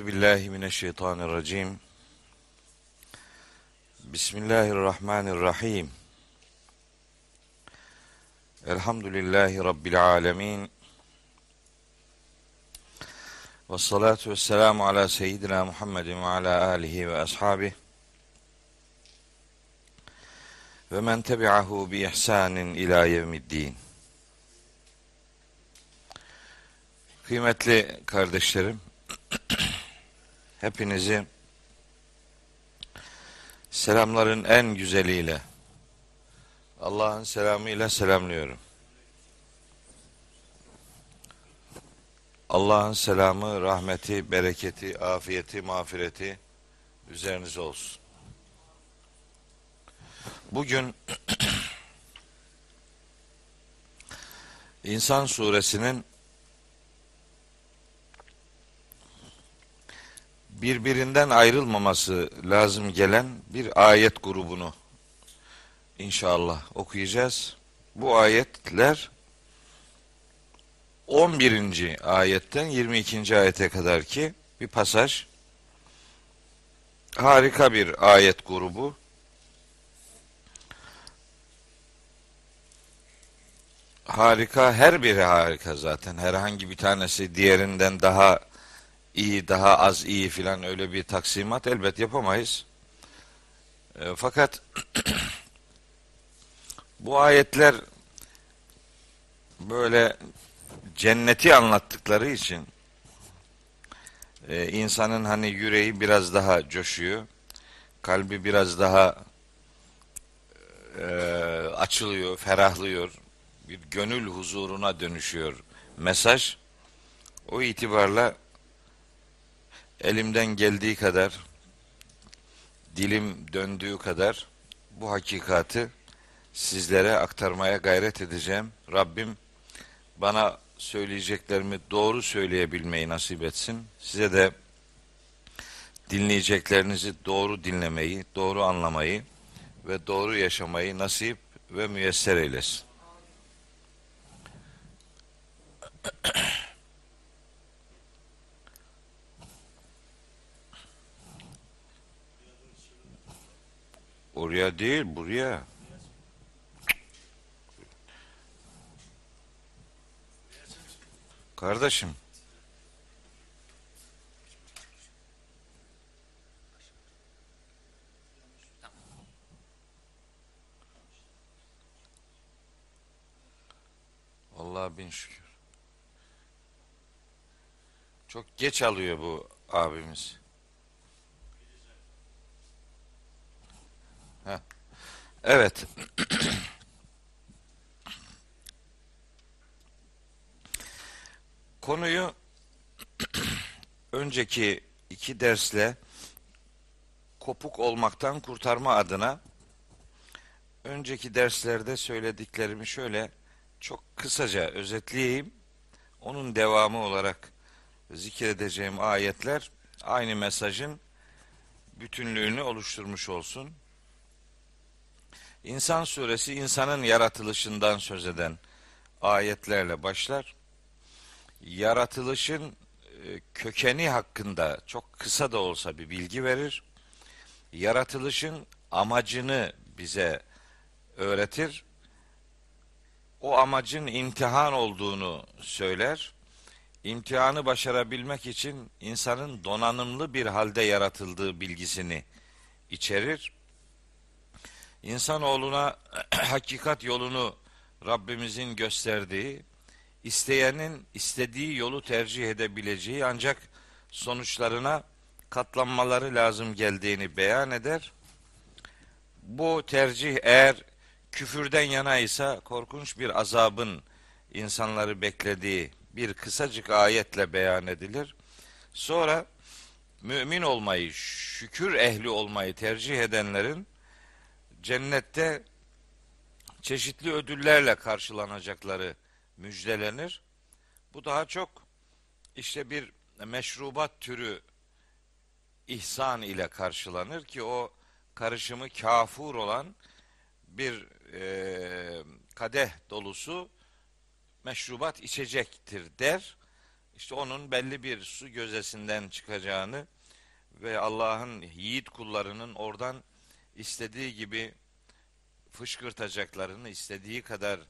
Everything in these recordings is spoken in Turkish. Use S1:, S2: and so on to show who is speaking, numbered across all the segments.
S1: Euzu billahi mineşşeytanirracim. Bismillahirrahmanirrahim. Elhamdülillahi rabbil alamin. Ve salatu vesselamu ala seyyidina Muhammedin ve ala alihi ve ashabihi ve men tebi'ahu bi ihsanin ila yevmiddin. Kıymetli kardeşlerim, hepinizi selamların en güzeliyle, Allah'ın selamıyla selamlıyorum. Allah'ın selamı, rahmeti, bereketi, afiyeti, mağfireti üzerinize olsun. Bugün İnsan suresinin birbirinden ayrılmaması lazım gelen bir ayet grubunu inşallah okuyacağız. Bu ayetler 11. ayetten 22. ayete kadar ki bir pasaj. Harika bir ayet grubu. Harika, her biri harika zaten. Herhangi bir tanesi diğerinden daha iyi, daha az iyi filan öyle bir taksimat elbet yapamayız. E, fakat bu ayetler böyle cenneti anlattıkları için e, insanın hani yüreği biraz daha coşuyor, kalbi biraz daha e, açılıyor, ferahlıyor, bir gönül huzuruna dönüşüyor mesaj. O itibarla elimden geldiği kadar, dilim döndüğü kadar bu hakikati sizlere aktarmaya gayret edeceğim. Rabbim bana söyleyeceklerimi doğru söyleyebilmeyi nasip etsin. Size de dinleyeceklerinizi doğru dinlemeyi, doğru anlamayı ve doğru yaşamayı nasip ve müyesser eylesin. Oraya değil, buraya. Kardeşim. Allah'a bin şükür. Çok geç alıyor bu abimiz. Evet. Konuyu önceki iki dersle kopuk olmaktan kurtarma adına önceki derslerde söylediklerimi şöyle çok kısaca özetleyeyim. Onun devamı olarak zikredeceğim ayetler aynı mesajın bütünlüğünü oluşturmuş olsun. İnsan suresi insanın yaratılışından söz eden ayetlerle başlar. Yaratılışın e, kökeni hakkında çok kısa da olsa bir bilgi verir. Yaratılışın amacını bize öğretir. O amacın imtihan olduğunu söyler. İmtihanı başarabilmek için insanın donanımlı bir halde yaratıldığı bilgisini içerir İnsanoğluna hakikat yolunu Rabbimizin gösterdiği, isteyenin istediği yolu tercih edebileceği ancak sonuçlarına katlanmaları lazım geldiğini beyan eder. Bu tercih eğer küfürden yana ise korkunç bir azabın insanları beklediği bir kısacık ayetle beyan edilir. Sonra mümin olmayı, şükür ehli olmayı tercih edenlerin cennette çeşitli ödüllerle karşılanacakları müjdelenir. Bu daha çok işte bir meşrubat türü ihsan ile karşılanır ki o karışımı kafur olan bir e, kadeh dolusu meşrubat içecektir der. işte onun belli bir su gözesinden çıkacağını ve Allah'ın yiğit kullarının oradan istediği gibi fışkırtacaklarını, istediği kadar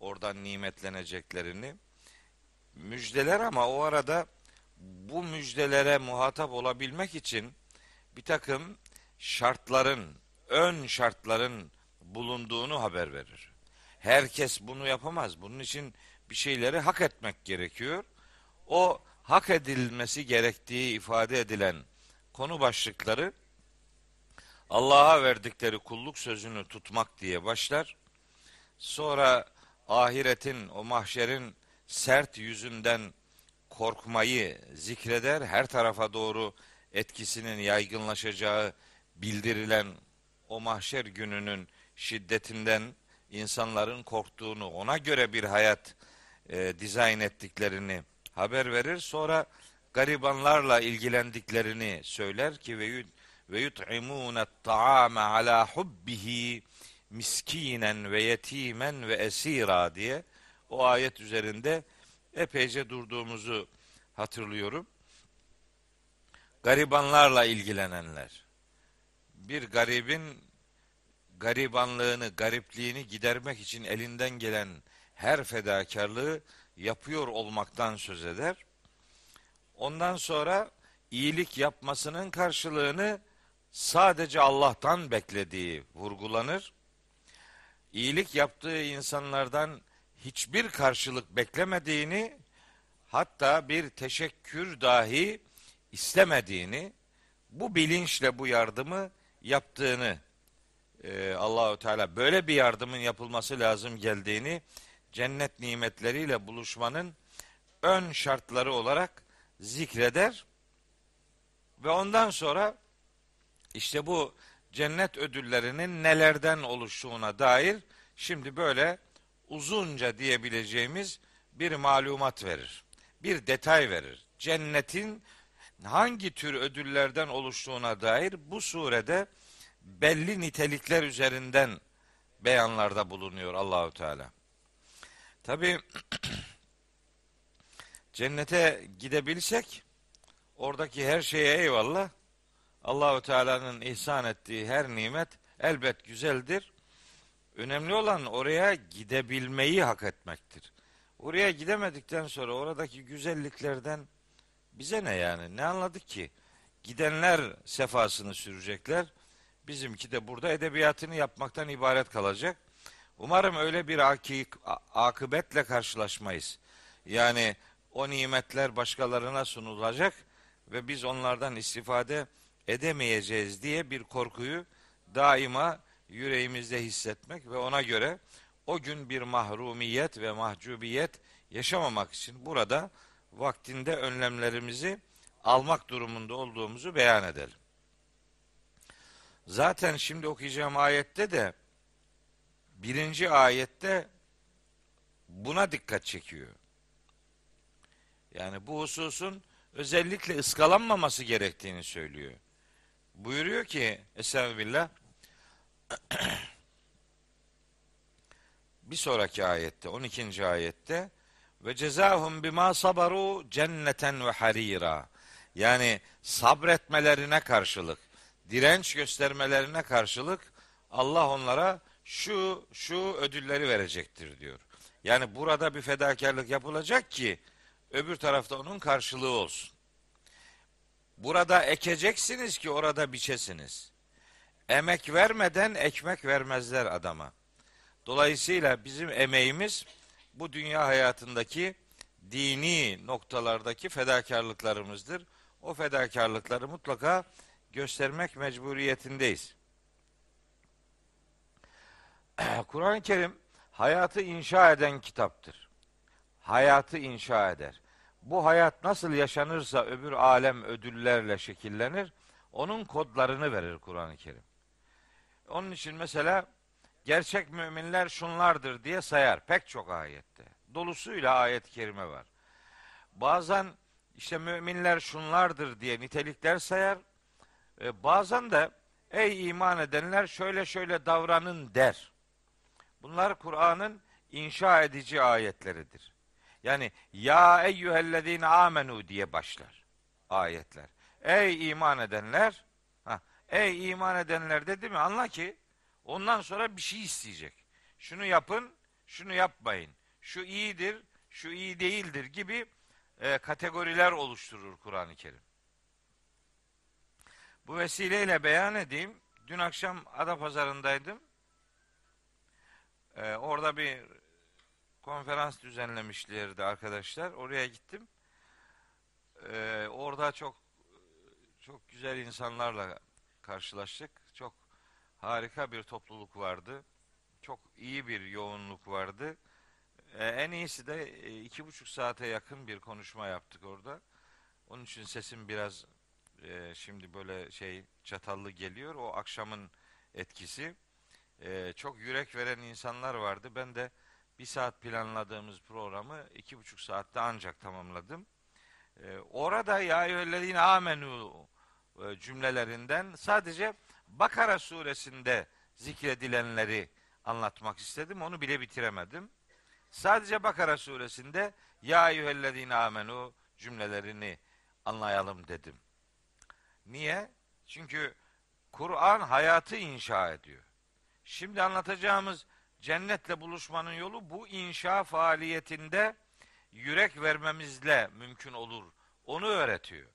S1: oradan nimetleneceklerini müjdeler ama o arada bu müjdelere muhatap olabilmek için bir takım şartların, ön şartların bulunduğunu haber verir. Herkes bunu yapamaz. Bunun için bir şeyleri hak etmek gerekiyor. O hak edilmesi gerektiği ifade edilen konu başlıkları Allah'a verdikleri kulluk sözünü tutmak diye başlar. Sonra ahiretin, o mahşerin sert yüzünden korkmayı zikreder. Her tarafa doğru etkisinin yaygınlaşacağı bildirilen o mahşer gününün şiddetinden insanların korktuğunu, ona göre bir hayat e, dizayn ettiklerini haber verir. Sonra garibanlarla ilgilendiklerini söyler ki ve ve yut'imûne ta'ame ala hubbihi miskinen ve yetimen ve esira diye o ayet üzerinde epeyce durduğumuzu hatırlıyorum. Garibanlarla ilgilenenler. Bir garibin garibanlığını, garipliğini gidermek için elinden gelen her fedakarlığı yapıyor olmaktan söz eder. Ondan sonra iyilik yapmasının karşılığını sadece Allah'tan beklediği vurgulanır. İyilik yaptığı insanlardan hiçbir karşılık beklemediğini hatta bir teşekkür dahi istemediğini bu bilinçle bu yardımı yaptığını e, Allahü Teala böyle bir yardımın yapılması lazım geldiğini cennet nimetleriyle buluşmanın ön şartları olarak zikreder ve ondan sonra işte bu cennet ödüllerinin nelerden oluştuğuna dair şimdi böyle uzunca diyebileceğimiz bir malumat verir. Bir detay verir. Cennetin hangi tür ödüllerden oluştuğuna dair bu surede belli nitelikler üzerinden beyanlarda bulunuyor Allahü Teala. Tabi cennete gidebilsek oradaki her şeye eyvallah. Allahü Teala'nın ihsan ettiği her nimet elbet güzeldir. Önemli olan oraya gidebilmeyi hak etmektir. Oraya gidemedikten sonra oradaki güzelliklerden bize ne yani? Ne anladık ki? Gidenler sefasını sürecekler. Bizimki de burada edebiyatını yapmaktan ibaret kalacak. Umarım öyle bir akik, akıbetle karşılaşmayız. Yani o nimetler başkalarına sunulacak ve biz onlardan istifade edemeyeceğiz diye bir korkuyu daima yüreğimizde hissetmek ve ona göre o gün bir mahrumiyet ve mahcubiyet yaşamamak için burada vaktinde önlemlerimizi almak durumunda olduğumuzu beyan edelim. Zaten şimdi okuyacağım ayette de birinci ayette buna dikkat çekiyor. Yani bu hususun özellikle ıskalanmaması gerektiğini söylüyor. Buyuruyor ki Estağfirullah bir sonraki ayette 12. ayette ve cezahum bima sabaru cenneten ve harira yani sabretmelerine karşılık direnç göstermelerine karşılık Allah onlara şu şu ödülleri verecektir diyor. Yani burada bir fedakarlık yapılacak ki öbür tarafta onun karşılığı olsun. Burada ekeceksiniz ki orada biçesiniz. Emek vermeden ekmek vermezler adama. Dolayısıyla bizim emeğimiz bu dünya hayatındaki dini noktalardaki fedakarlıklarımızdır. O fedakarlıkları mutlaka göstermek mecburiyetindeyiz. Kur'an-ı Kerim hayatı inşa eden kitaptır. Hayatı inşa eder. Bu hayat nasıl yaşanırsa öbür alem ödüllerle şekillenir. Onun kodlarını verir Kur'an-ı Kerim. Onun için mesela gerçek müminler şunlardır diye sayar pek çok ayette. Dolusuyla ayet-i kerime var. Bazen işte müminler şunlardır diye nitelikler sayar. E, bazen de ey iman edenler şöyle şöyle davranın der. Bunlar Kur'an'ın inşa edici ayetleridir. Yani ya eyyühellezine amenu diye başlar ayetler. Ey iman edenler, ha, ey iman edenler dedi mi anla ki ondan sonra bir şey isteyecek. Şunu yapın, şunu yapmayın. Şu iyidir, şu iyi değildir gibi e, kategoriler oluşturur Kur'an-ı Kerim. Bu vesileyle beyan edeyim. Dün akşam Adapazarı'ndaydım. Ee, orada bir konferans düzenlemişlerdi arkadaşlar. Oraya gittim. Ee, orada çok çok güzel insanlarla karşılaştık. Çok harika bir topluluk vardı. Çok iyi bir yoğunluk vardı. Ee, en iyisi de e, iki buçuk saate yakın bir konuşma yaptık orada. Onun için sesim biraz e, şimdi böyle şey çatallı geliyor. O akşamın etkisi. E, çok yürek veren insanlar vardı. Ben de bir saat planladığımız programı iki buçuk saatte ancak tamamladım. E, orada ya eyyühellezine amenu e, cümlelerinden sadece Bakara suresinde zikredilenleri anlatmak istedim. Onu bile bitiremedim. Sadece Bakara suresinde ya eyyühellezine amenu cümlelerini anlayalım dedim. Niye? Çünkü Kur'an hayatı inşa ediyor. Şimdi anlatacağımız cennetle buluşmanın yolu bu inşa faaliyetinde yürek vermemizle mümkün olur. Onu öğretiyor.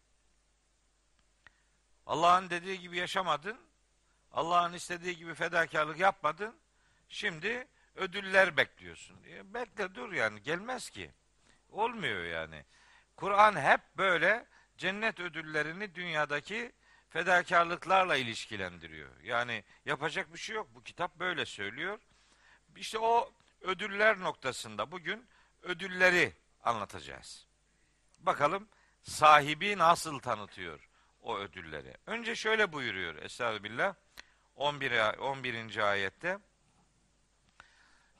S1: Allah'ın dediği gibi yaşamadın. Allah'ın istediği gibi fedakarlık yapmadın. Şimdi ödüller bekliyorsun. E, bekle dur yani gelmez ki. Olmuyor yani. Kur'an hep böyle cennet ödüllerini dünyadaki fedakarlıklarla ilişkilendiriyor. Yani yapacak bir şey yok. Bu kitap böyle söylüyor. İşte o ödüller noktasında bugün ödülleri anlatacağız. Bakalım sahibi nasıl tanıtıyor o ödülleri. Önce şöyle buyuruyor Estağfirullah 11. 11. ayette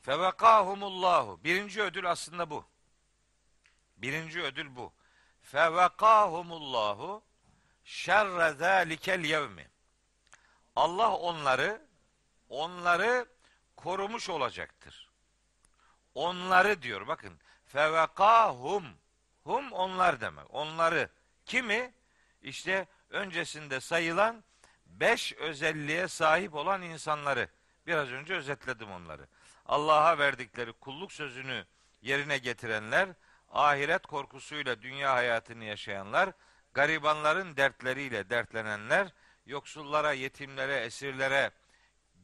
S1: Fevekahumullahu. Birinci ödül aslında bu. Birinci ödül bu. Fevekahumullahu şerre zâlikel yevmi. Allah onları onları korumuş olacaktır. Onları diyor bakın. Fevekahum. Hum onlar demek. Onları. Kimi? İşte öncesinde sayılan beş özelliğe sahip olan insanları. Biraz önce özetledim onları. Allah'a verdikleri kulluk sözünü yerine getirenler, ahiret korkusuyla dünya hayatını yaşayanlar, garibanların dertleriyle dertlenenler, yoksullara, yetimlere, esirlere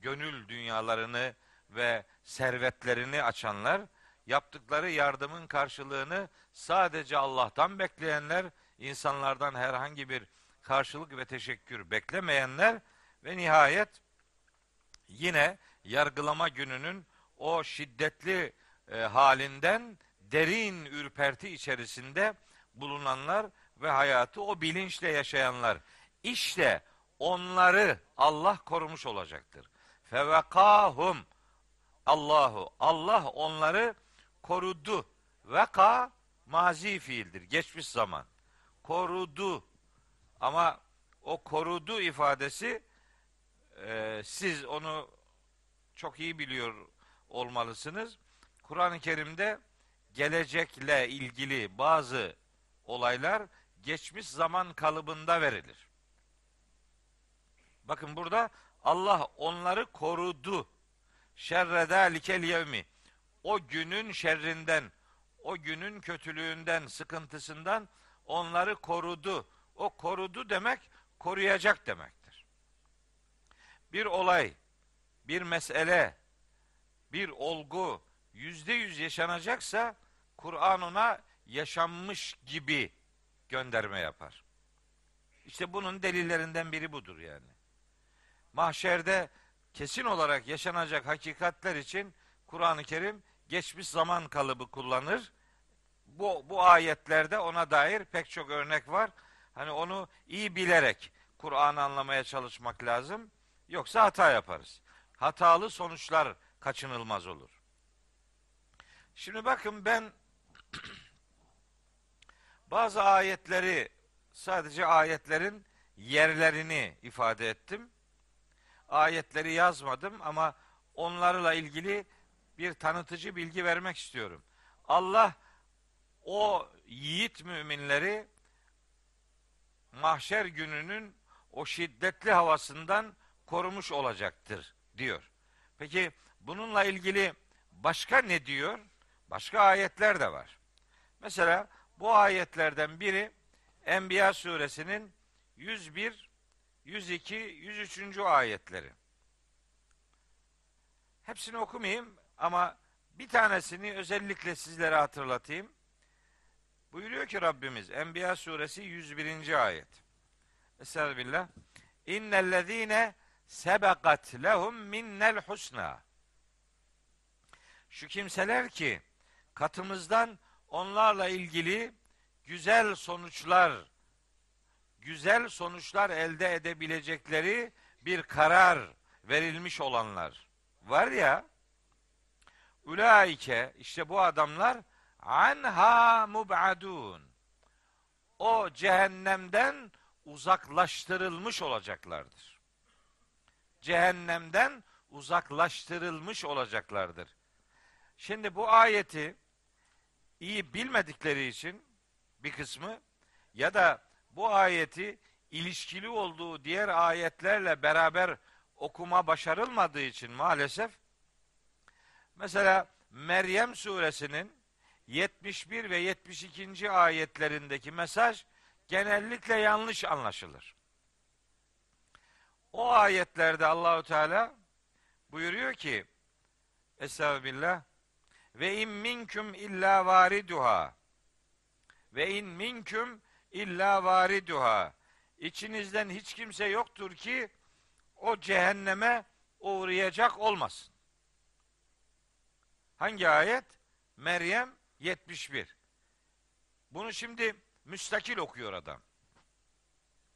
S1: gönül dünyalarını ve servetlerini açanlar, yaptıkları yardımın karşılığını sadece Allah'tan bekleyenler, insanlardan herhangi bir karşılık ve teşekkür beklemeyenler ve nihayet yine yargılama gününün o şiddetli e, halinden derin ürperti içerisinde bulunanlar ve hayatı o bilinçle yaşayanlar. İşte onları Allah korumuş olacaktır. Fevekahum Allahu Allah onları korudu. Veka mazi fiildir. Geçmiş zaman. Korudu. Ama o korudu ifadesi e, siz onu çok iyi biliyor olmalısınız. Kur'an-ı Kerim'de gelecekle ilgili bazı olaylar geçmiş zaman kalıbında verilir. Bakın burada Allah onları korudu. Şerrede likel yevmi. O günün şerrinden, o günün kötülüğünden, sıkıntısından onları korudu. O korudu demek koruyacak demektir. Bir olay, bir mesele, bir olgu yüzde yüz yaşanacaksa Kur'an ona yaşanmış gibi gönderme yapar. İşte bunun delillerinden biri budur yani. Mahşerde kesin olarak yaşanacak hakikatler için Kur'an-ı Kerim geçmiş zaman kalıbı kullanır. Bu, bu ayetlerde ona dair pek çok örnek var. Hani onu iyi bilerek Kur'an'ı anlamaya çalışmak lazım. Yoksa hata yaparız. Hatalı sonuçlar kaçınılmaz olur. Şimdi bakın ben bazı ayetleri sadece ayetlerin yerlerini ifade ettim. Ayetleri yazmadım ama onlarla ilgili bir tanıtıcı bilgi vermek istiyorum. Allah o yiğit müminleri mahşer gününün o şiddetli havasından korumuş olacaktır diyor. Peki bununla ilgili başka ne diyor? Başka ayetler de var. Mesela bu ayetlerden biri Enbiya suresinin 101, 102, 103. ayetleri. Hepsini okumayayım ama bir tanesini özellikle sizlere hatırlatayım. Buyuruyor ki Rabbimiz Enbiya suresi 101. ayet. Estağfirullah. İnnellezîne sebekat lehum minnel husna. Şu kimseler ki katımızdan onlarla ilgili güzel sonuçlar güzel sonuçlar elde edebilecekleri bir karar verilmiş olanlar var ya ulaike işte bu adamlar anha mubadun o cehennemden uzaklaştırılmış olacaklardır. Cehennemden uzaklaştırılmış olacaklardır. Şimdi bu ayeti iyi bilmedikleri için bir kısmı ya da bu ayeti ilişkili olduğu diğer ayetlerle beraber okuma başarılmadığı için maalesef mesela Meryem suresinin 71 ve 72. ayetlerindeki mesaj genellikle yanlış anlaşılır. O ayetlerde Allahu Teala buyuruyor ki Estağfirullah ve in minkum illa variduha ve in minkum illa variduha İçinizden hiç kimse yoktur ki o cehenneme uğrayacak olmasın. Hangi ayet? Meryem 71. Bunu şimdi müstakil okuyor adam.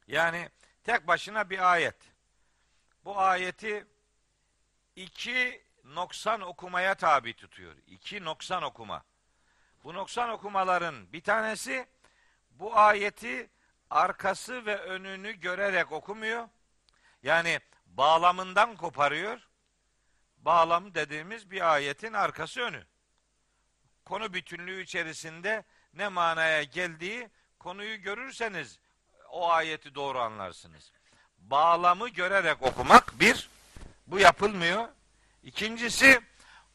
S1: Yani tek başına bir ayet. Bu ayeti iki noksan okumaya tabi tutuyor. İki noksan okuma. Bu noksan okumaların bir tanesi bu ayeti arkası ve önünü görerek okumuyor. Yani bağlamından koparıyor. Bağlam dediğimiz bir ayetin arkası önü. Konu bütünlüğü içerisinde ne manaya geldiği konuyu görürseniz o ayeti doğru anlarsınız. Bağlamı görerek okumak bir, bu yapılmıyor. İkincisi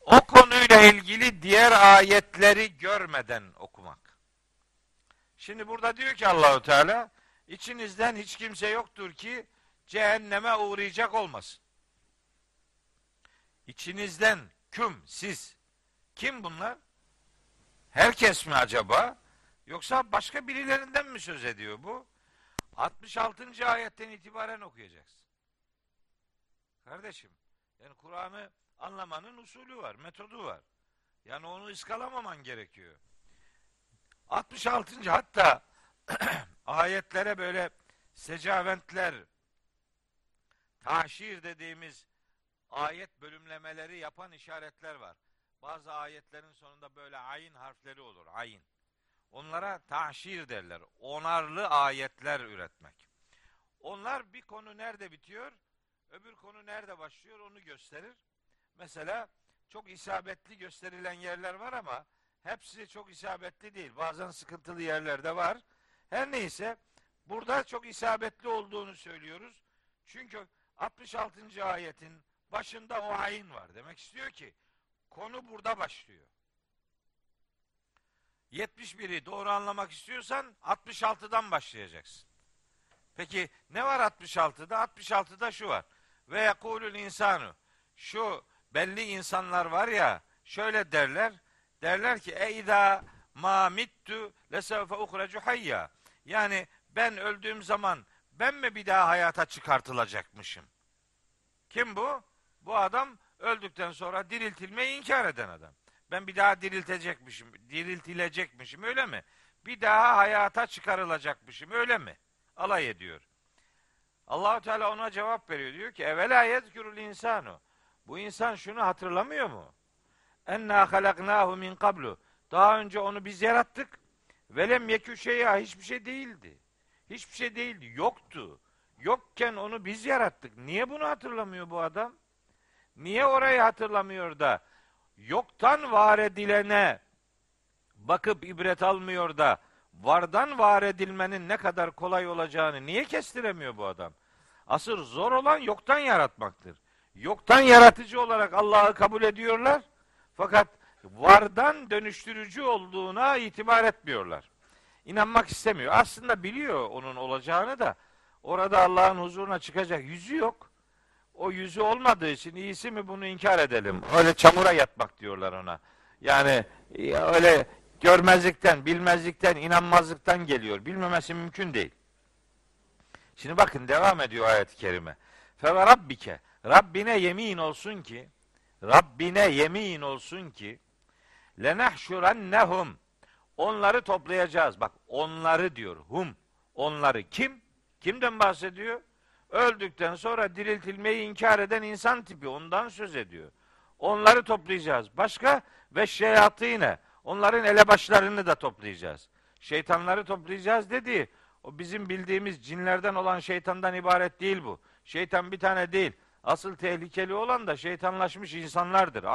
S1: o konuyla ilgili diğer ayetleri görmeden okumak. Şimdi burada diyor ki Allahu Teala içinizden hiç kimse yoktur ki cehenneme uğrayacak olmasın. İçinizden küm siz kim bunlar? Herkes mi acaba? Yoksa başka birilerinden mi söz ediyor bu? 66. ayetten itibaren okuyacaksın. Kardeşim, yani Kur'an'ı anlamanın usulü var, metodu var. Yani onu ıskalamaman gerekiyor. 66. hatta ayetlere böyle secaventler, taşir dediğimiz ayet bölümlemeleri yapan işaretler var. Bazı ayetlerin sonunda böyle ayin harfleri olur. Ayin. Onlara taşir derler. Onarlı ayetler üretmek. Onlar bir konu nerede bitiyor, öbür konu nerede başlıyor onu gösterir. Mesela çok isabetli gösterilen yerler var ama hepsi çok isabetli değil. Bazen sıkıntılı yerler de var. Her neyse burada çok isabetli olduğunu söylüyoruz. Çünkü 66. ayetin başında o ayin var. Demek istiyor ki konu burada başlıyor. 71'i doğru anlamak istiyorsan 66'dan başlayacaksın. Peki ne var 66'da? 66'da şu var. Ve yekulul insanu. Şu belli insanlar var ya şöyle derler. Derler ki e izâ ma mittu lesevfe uhrecu hayya. Yani ben öldüğüm zaman ben mi bir daha hayata çıkartılacakmışım? Kim bu? Bu adam öldükten sonra diriltilmeyi inkar eden adam. Ben bir daha diriltecekmişim, diriltilecekmişim öyle mi? Bir daha hayata çıkarılacakmışım öyle mi? Alay ediyor. Allahu Teala ona cevap veriyor. Diyor ki evvela yezkurul insanu. Bu insan şunu hatırlamıyor mu? Enna halaknahu min kablu. Daha önce onu biz yarattık. Velem yekü şeyya hiçbir şey değildi. Hiçbir şey değildi. Yoktu. Yokken onu biz yarattık. Niye bunu hatırlamıyor bu adam? Niye orayı hatırlamıyor da yoktan var edilene bakıp ibret almıyor da vardan var edilmenin ne kadar kolay olacağını niye kestiremiyor bu adam? Asıl zor olan yoktan yaratmaktır. Yoktan yaratıcı olarak Allah'ı kabul ediyorlar. Fakat vardan dönüştürücü olduğuna itibar etmiyorlar. İnanmak istemiyor. Aslında biliyor onun olacağını da orada Allah'ın huzuruna çıkacak yüzü yok. O yüzü olmadığı için iyisi mi bunu inkar edelim. Öyle çamura yatmak diyorlar ona. Yani öyle görmezlikten, bilmezlikten, inanmazlıktan geliyor. Bilmemesi mümkün değil. Şimdi bakın devam ediyor ayet-i kerime. Fe ve rabbike Rabbine yemin olsun ki Rabbine yemin olsun ki lenahşurennehum onları toplayacağız. Bak onları diyor. Hum. Onları kim? Kimden bahsediyor? Öldükten sonra diriltilmeyi inkar eden insan tipi. Ondan söz ediyor. Onları toplayacağız. Başka? Ve şeyatine. Onların elebaşlarını da toplayacağız. Şeytanları toplayacağız dedi. O bizim bildiğimiz cinlerden olan şeytandan ibaret değil bu. Şeytan bir tane değil. Asıl tehlikeli olan da şeytanlaşmış insanlardır.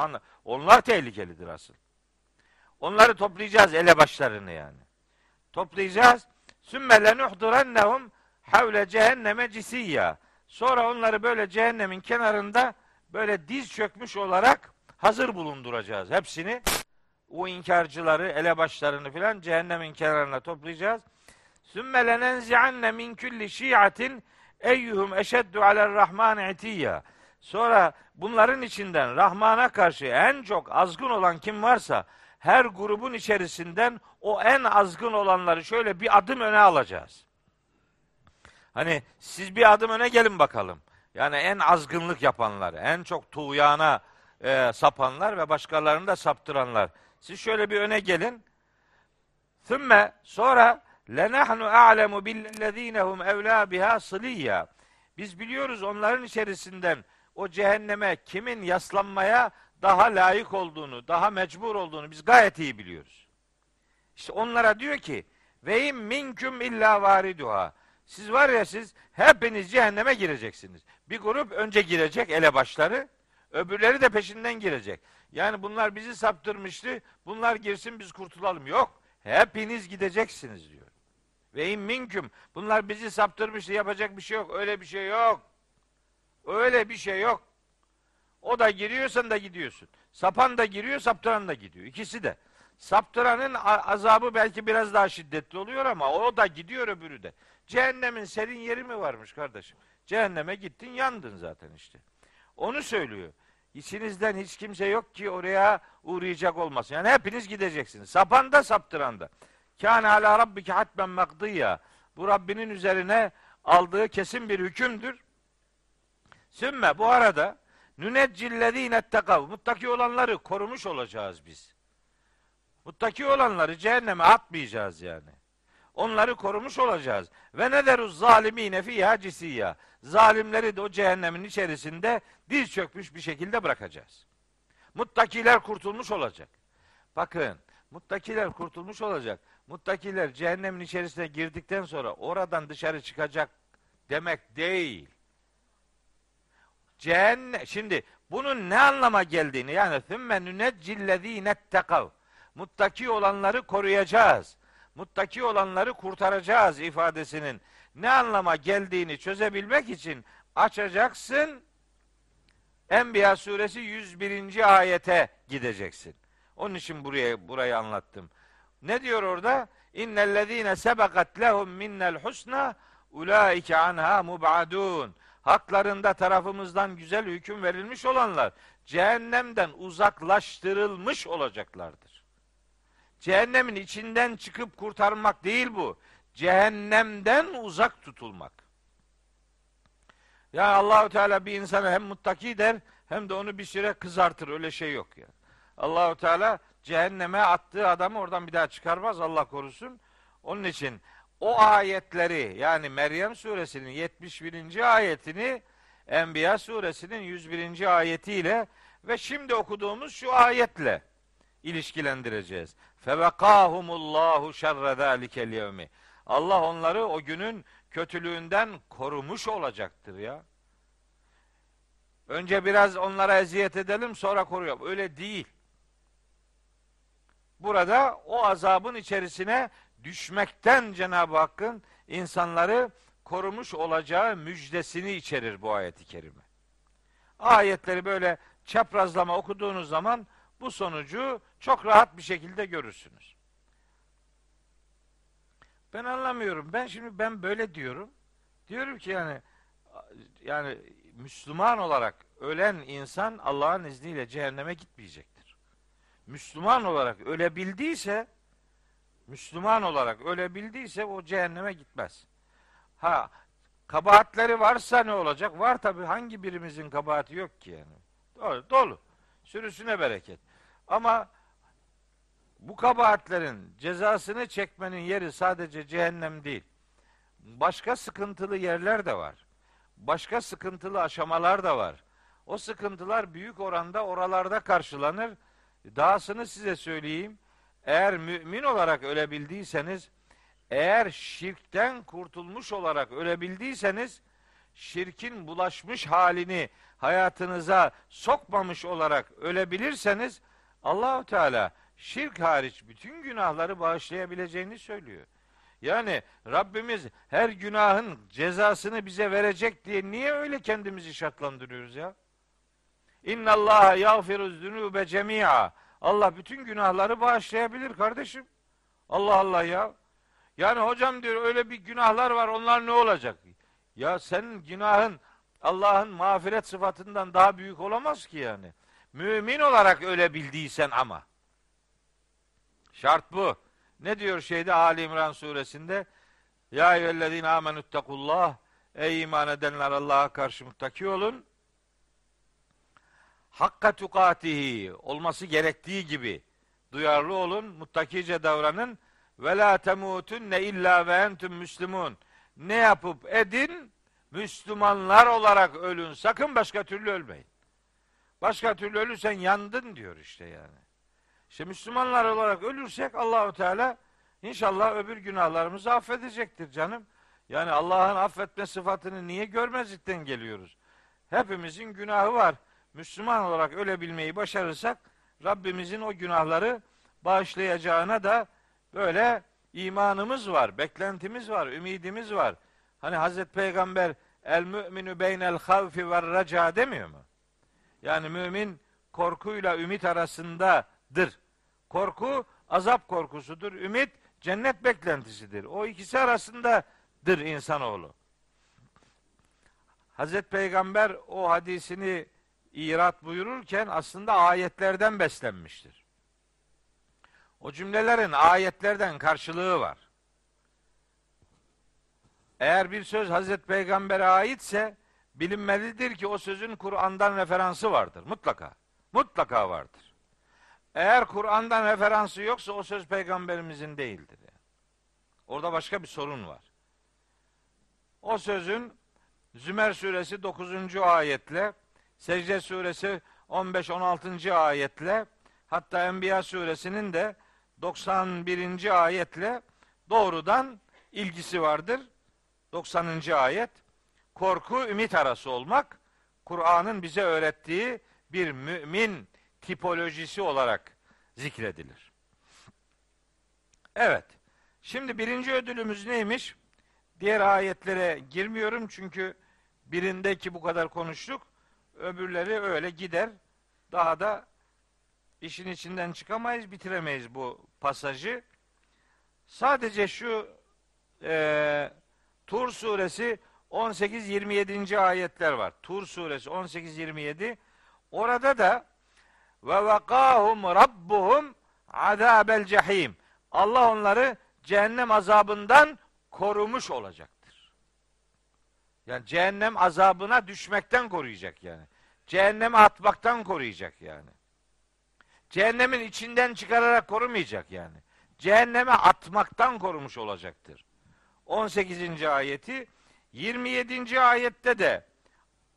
S1: Onlar tehlikelidir asıl. Onları toplayacağız elebaşlarını yani. Toplayacağız. Sümme lenuhdurennehum havle cehenneme cisiyya. Sonra onları böyle cehennemin kenarında böyle diz çökmüş olarak hazır bulunduracağız. Hepsini o inkarcıları, elebaşlarını filan cehennemin kenarına toplayacağız. Sümme lenenzi'anne min kulli şi'atin eyyuhum eşeddu aler rahman itiyya. Sonra bunların içinden Rahman'a karşı en çok azgın olan kim varsa her grubun içerisinden o en azgın olanları şöyle bir adım öne alacağız. Hani siz bir adım öne gelin bakalım. Yani en azgınlık yapanlar, en çok tuğyana e, sapanlar ve başkalarını da saptıranlar. Siz şöyle bir öne gelin. Thümme sonra lenahnu a'lemu billezinehum evla biha sıliyya. Biz biliyoruz onların içerisinden o cehenneme kimin yaslanmaya daha layık olduğunu, daha mecbur olduğunu biz gayet iyi biliyoruz. İşte onlara diyor ki ve im minküm illa variduha. Siz var ya siz hepiniz cehenneme gireceksiniz. Bir grup önce girecek elebaşları, öbürleri de peşinden girecek. Yani bunlar bizi saptırmıştı. Bunlar girsin biz kurtulalım. Yok. Hepiniz gideceksiniz diyor. Ve in minküm. Bunlar bizi saptırmıştı. Yapacak bir şey yok. Öyle bir şey yok. Öyle bir şey yok. O da giriyor sen de gidiyorsun. Sapan da giriyor, saptıran da gidiyor. İkisi de. Saptıranın azabı belki biraz daha şiddetli oluyor ama o da gidiyor öbürü de. Cehennemin serin yeri mi varmış kardeşim? Cehenneme gittin yandın zaten işte. Onu söylüyor. İçinizden hiç kimse yok ki oraya uğrayacak olmasın. Yani hepiniz gideceksiniz. Sapan da saptıran da. Kâne alâ rabbike hatben makdiyya. Bu Rabbinin üzerine aldığı kesin bir hükümdür. Sümme bu arada nüneccillezîne ettekav. Muttaki olanları korumuş olacağız biz. Muttaki olanları cehenneme atmayacağız yani. Onları korumuş olacağız. Ve ne deruz zalimine fîhâ cisiyya. Zalimleri de o cehennemin içerisinde diz çökmüş bir şekilde bırakacağız. Muttakiler kurtulmuş olacak. Bakın, muttakiler kurtulmuş olacak. Muttakiler cehennemin içerisine girdikten sonra oradan dışarı çıkacak demek değil. Cehennem, şimdi bunun ne anlama geldiğini yani thümme nüneccillezîne tekav. Muttaki olanları koruyacağız. Muttaki olanları kurtaracağız ifadesinin ne anlama geldiğini çözebilmek için açacaksın. Enbiya suresi 101. ayete gideceksin. Onun için buraya burayı anlattım. Ne diyor orada? İnnellezîne sebekat lehum minnel husna ulaike anha mubadun. Haklarında tarafımızdan güzel hüküm verilmiş olanlar cehennemden uzaklaştırılmış olacaklardır. Cehennemin içinden çıkıp kurtarmak değil bu. Cehennemden uzak tutulmak. Ya Allahu Teala bir insana hem muttaki der hem de onu bir süre kızartır. Öyle şey yok ya. Allahu Teala cehenneme attığı adamı oradan bir daha çıkarmaz Allah korusun. Onun için o ayetleri yani Meryem suresinin 71. ayetini Enbiya suresinin 101. ayetiyle ve şimdi okuduğumuz şu ayetle ilişkilendireceğiz. Fevekahumullahu şerre zalikel yevmi. Allah onları o günün kötülüğünden korumuş olacaktır ya. Önce biraz onlara eziyet edelim sonra koruyalım. Öyle değil. Burada o azabın içerisine düşmekten Cenab-ı Hakk'ın insanları korumuş olacağı müjdesini içerir bu ayeti kerime. Ayetleri böyle çaprazlama okuduğunuz zaman bu sonucu çok rahat bir şekilde görürsünüz. Ben anlamıyorum. Ben şimdi ben böyle diyorum. Diyorum ki yani yani Müslüman olarak ölen insan Allah'ın izniyle cehenneme gitmeyecektir. Müslüman olarak ölebildiyse Müslüman olarak ölebildiyse o cehenneme gitmez. Ha kabahatleri varsa ne olacak? Var tabi hangi birimizin kabahati yok ki yani. Dolu, dolu. Sürüsüne bereket. Ama bu kabahatlerin cezasını çekmenin yeri sadece cehennem değil. Başka sıkıntılı yerler de var. Başka sıkıntılı aşamalar da var. O sıkıntılar büyük oranda oralarda karşılanır. Dahasını size söyleyeyim. Eğer mümin olarak ölebildiyseniz, eğer şirkten kurtulmuş olarak ölebildiyseniz, şirkin bulaşmış halini hayatınıza sokmamış olarak ölebilirseniz, Allahu Teala şirk hariç bütün günahları bağışlayabileceğini söylüyor. Yani Rabbimiz her günahın cezasını bize verecek diye niye öyle kendimizi şartlandırıyoruz ya? İnna Allah yağfiru zunube cemia. Allah bütün günahları bağışlayabilir kardeşim. Allah Allah ya. Yani hocam diyor öyle bir günahlar var onlar ne olacak? Ya senin günahın Allah'ın mağfiret sıfatından daha büyük olamaz ki yani. Mümin olarak öyle bildiysen ama. Şart bu. Ne diyor şeyde Ali İmran suresinde? Ya eyyühellezine amenüttekullah Ey iman edenler Allah'a karşı muttaki olun. Hakka tukatihi olması gerektiği gibi duyarlı olun, muttakice davranın. Ve la temutunne illa ve entüm müslümun. Ne yapıp edin? Müslümanlar olarak ölün. Sakın başka türlü ölmeyin. Başka türlü ölürsen yandın diyor işte yani. İşte Müslümanlar olarak ölürsek Allahu Teala inşallah öbür günahlarımızı affedecektir canım. Yani Allah'ın affetme sıfatını niye görmezlikten geliyoruz? Hepimizin günahı var. Müslüman olarak ölebilmeyi başarırsak Rabbimizin o günahları bağışlayacağına da böyle imanımız var, beklentimiz var, ümidimiz var. Hani Hazreti Peygamber el müminü beynel havfi ve raca demiyor mu? Yani mümin korkuyla ümit arasındadır. Korku azap korkusudur. Ümit cennet beklentisidir. O ikisi arasındadır insanoğlu. Hazreti Peygamber o hadisini irat buyururken aslında ayetlerden beslenmiştir. O cümlelerin ayetlerden karşılığı var. Eğer bir söz Hazreti Peygamber'e aitse bilinmelidir ki o sözün Kur'an'dan referansı vardır. Mutlaka. Mutlaka vardır. Eğer Kur'an'dan referansı yoksa o söz peygamberimizin değildir. Orada başka bir sorun var. O sözün Zümer suresi 9. ayetle Secde suresi 15-16. ayetle hatta Enbiya suresinin de 91. ayetle doğrudan ilgisi vardır. 90. ayet korku ümit arası olmak Kur'an'ın bize öğrettiği bir mümin tipolojisi olarak zikredilir. Evet. Şimdi birinci ödülümüz neymiş? Diğer ayetlere girmiyorum çünkü birindeki bu kadar konuştuk. Öbürleri öyle gider. Daha da işin içinden çıkamayız, bitiremeyiz bu pasajı. Sadece şu e, Tur suresi 18-27. ayetler var. Tur suresi 18-27. Orada da ve vakahum rabbuhum azabel cehim. Allah onları cehennem azabından korumuş olacaktır. Yani cehennem azabına düşmekten koruyacak yani. Cehenneme atmaktan koruyacak yani. Cehennemin içinden çıkararak korumayacak yani. Cehenneme atmaktan korumuş olacaktır. 18. ayeti 27. ayette de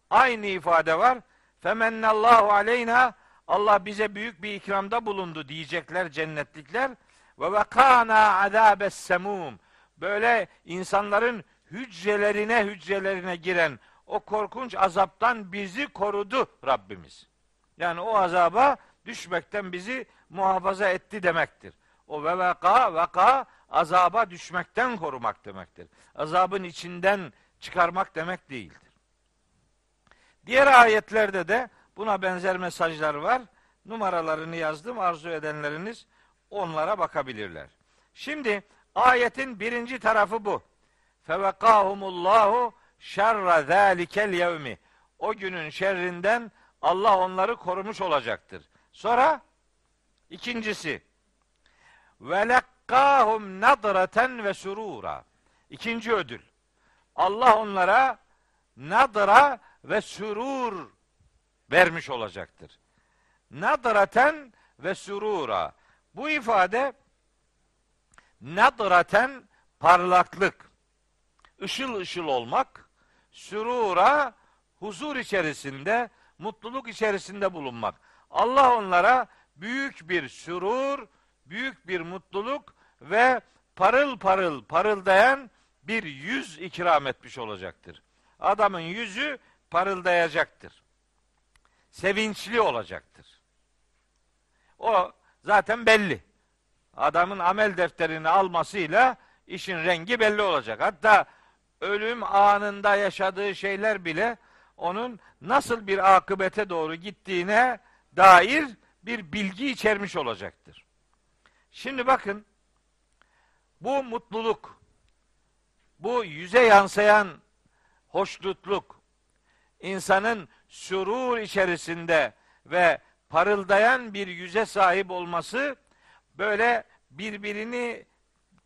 S1: aynı ifade var. Femennallahu aleyna Allah bize büyük bir ikramda bulundu diyecekler cennetlikler. Ve vekana azabes semum. Böyle insanların hücrelerine hücrelerine giren o korkunç azaptan bizi korudu Rabbimiz. Yani o azaba
S2: düşmekten bizi muhafaza etti demektir. O ve vaka vaka azaba düşmekten korumak demektir. Azabın içinden çıkarmak demek değildir. Diğer ayetlerde de buna benzer mesajlar var. Numaralarını yazdım. Arzu edenleriniz onlara bakabilirler. Şimdi ayetin birinci tarafı bu. Fevekahumullahu şerra zâlikel yevmi. O günün şerrinden Allah onları korumuş olacaktır. Sonra ikincisi ve lekkahum nadraten ve surura. İkinci ödül. Allah onlara nadra ve sürur vermiş olacaktır. Nadraten ve surura. Bu ifade nadraten parlaklık, ışıl ışıl olmak, sürura huzur içerisinde, mutluluk içerisinde bulunmak. Allah onlara büyük bir sürur, büyük bir mutluluk ve parıl parıl parıldayan bir yüz ikram etmiş olacaktır. Adamın yüzü parıldayacaktır. Sevinçli olacaktır. O zaten belli. Adamın amel defterini almasıyla işin rengi belli olacak. Hatta ölüm anında yaşadığı şeyler bile onun nasıl bir akıbete doğru gittiğine dair bir bilgi içermiş olacaktır. Şimdi bakın bu mutluluk, bu yüze yansıyan hoşnutluk, insanın sürur içerisinde ve parıldayan bir yüze sahip olması böyle birbirini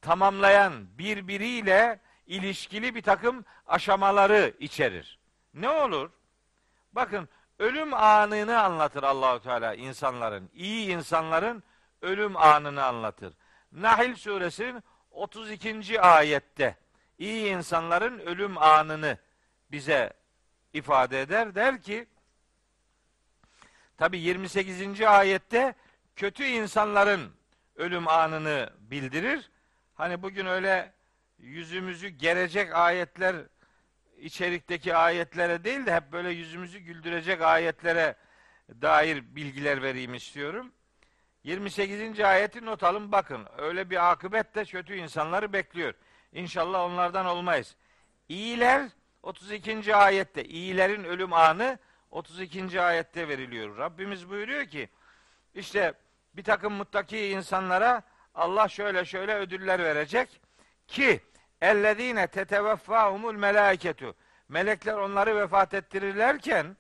S2: tamamlayan, birbiriyle ilişkili bir takım aşamaları içerir. Ne olur? Bakın ölüm anını anlatır Allahu Teala insanların, iyi insanların ölüm anını anlatır. Nahil suresinin 32. ayette iyi insanların ölüm anını bize ifade eder. Der ki tabi 28. ayette kötü insanların ölüm anını bildirir. Hani bugün öyle yüzümüzü gerecek ayetler içerikteki ayetlere değil de hep böyle yüzümüzü güldürecek ayetlere dair bilgiler vereyim istiyorum. 28. ayeti not alın bakın. Öyle bir akıbet de kötü insanları bekliyor. İnşallah onlardan olmayız. İyiler 32. ayette iyilerin ölüm anı 32. ayette veriliyor. Rabbimiz buyuruyor ki işte bir takım muttaki insanlara Allah şöyle şöyle ödüller verecek ki ellezine teteveffahumul melaiketu melekler onları vefat ettirirlerken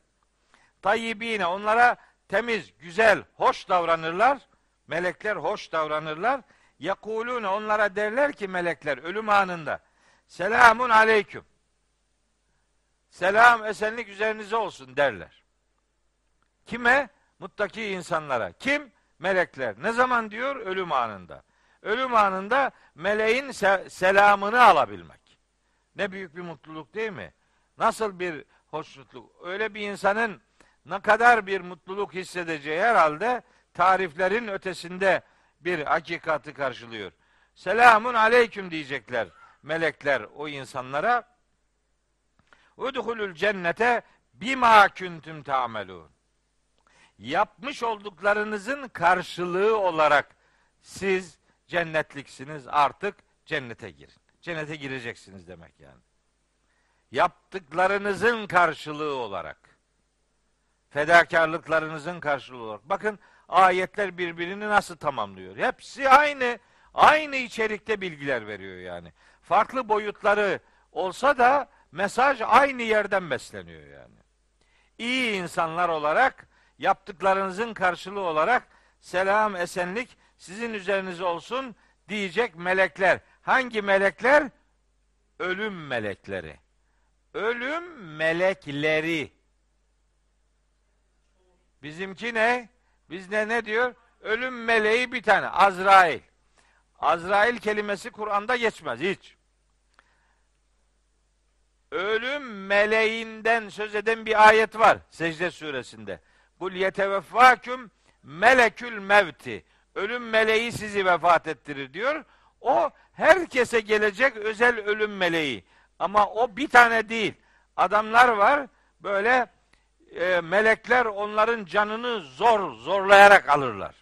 S2: tayyibine onlara temiz, güzel, hoş davranırlar. Melekler hoş davranırlar. Yakulune onlara derler ki melekler ölüm anında selamun aleyküm. Selam esenlik üzerinize olsun derler. Kime? Muttaki insanlara. Kim? Melekler. Ne zaman diyor? Ölüm anında. Ölüm anında meleğin se- selamını alabilmek. Ne büyük bir mutluluk değil mi? Nasıl bir hoşnutluk. Öyle bir insanın ne kadar bir mutluluk hissedeceği herhalde tariflerin ötesinde bir hakikati karşılıyor. Selamun aleyküm diyecekler melekler o insanlara. Udhulul cennete bima kuntum ta'melun. Yapmış olduklarınızın karşılığı olarak siz cennetliksiniz artık cennete girin. Cennete gireceksiniz demek yani. Yaptıklarınızın karşılığı olarak. Fedakarlıklarınızın karşılığı olarak. Bakın ayetler birbirini nasıl tamamlıyor. Hepsi aynı aynı içerikte bilgiler veriyor yani. Farklı boyutları olsa da mesaj aynı yerden besleniyor yani. İyi insanlar olarak yaptıklarınızın karşılığı olarak selam esenlik sizin üzerinize olsun diyecek melekler. Hangi melekler? Ölüm melekleri. Ölüm melekleri. Bizimki ne? Bizde ne diyor? Ölüm meleği bir tane. Azrail. Azrail kelimesi Kur'an'da geçmez hiç. Ölüm meleğinden söz eden bir ayet var Secde suresinde. Kul yeteveffâküm melekül mevti. Ölüm meleği sizi vefat ettirir diyor. O herkese gelecek özel ölüm meleği. Ama o bir tane değil. Adamlar var böyle e, melekler onların canını zor zorlayarak alırlar.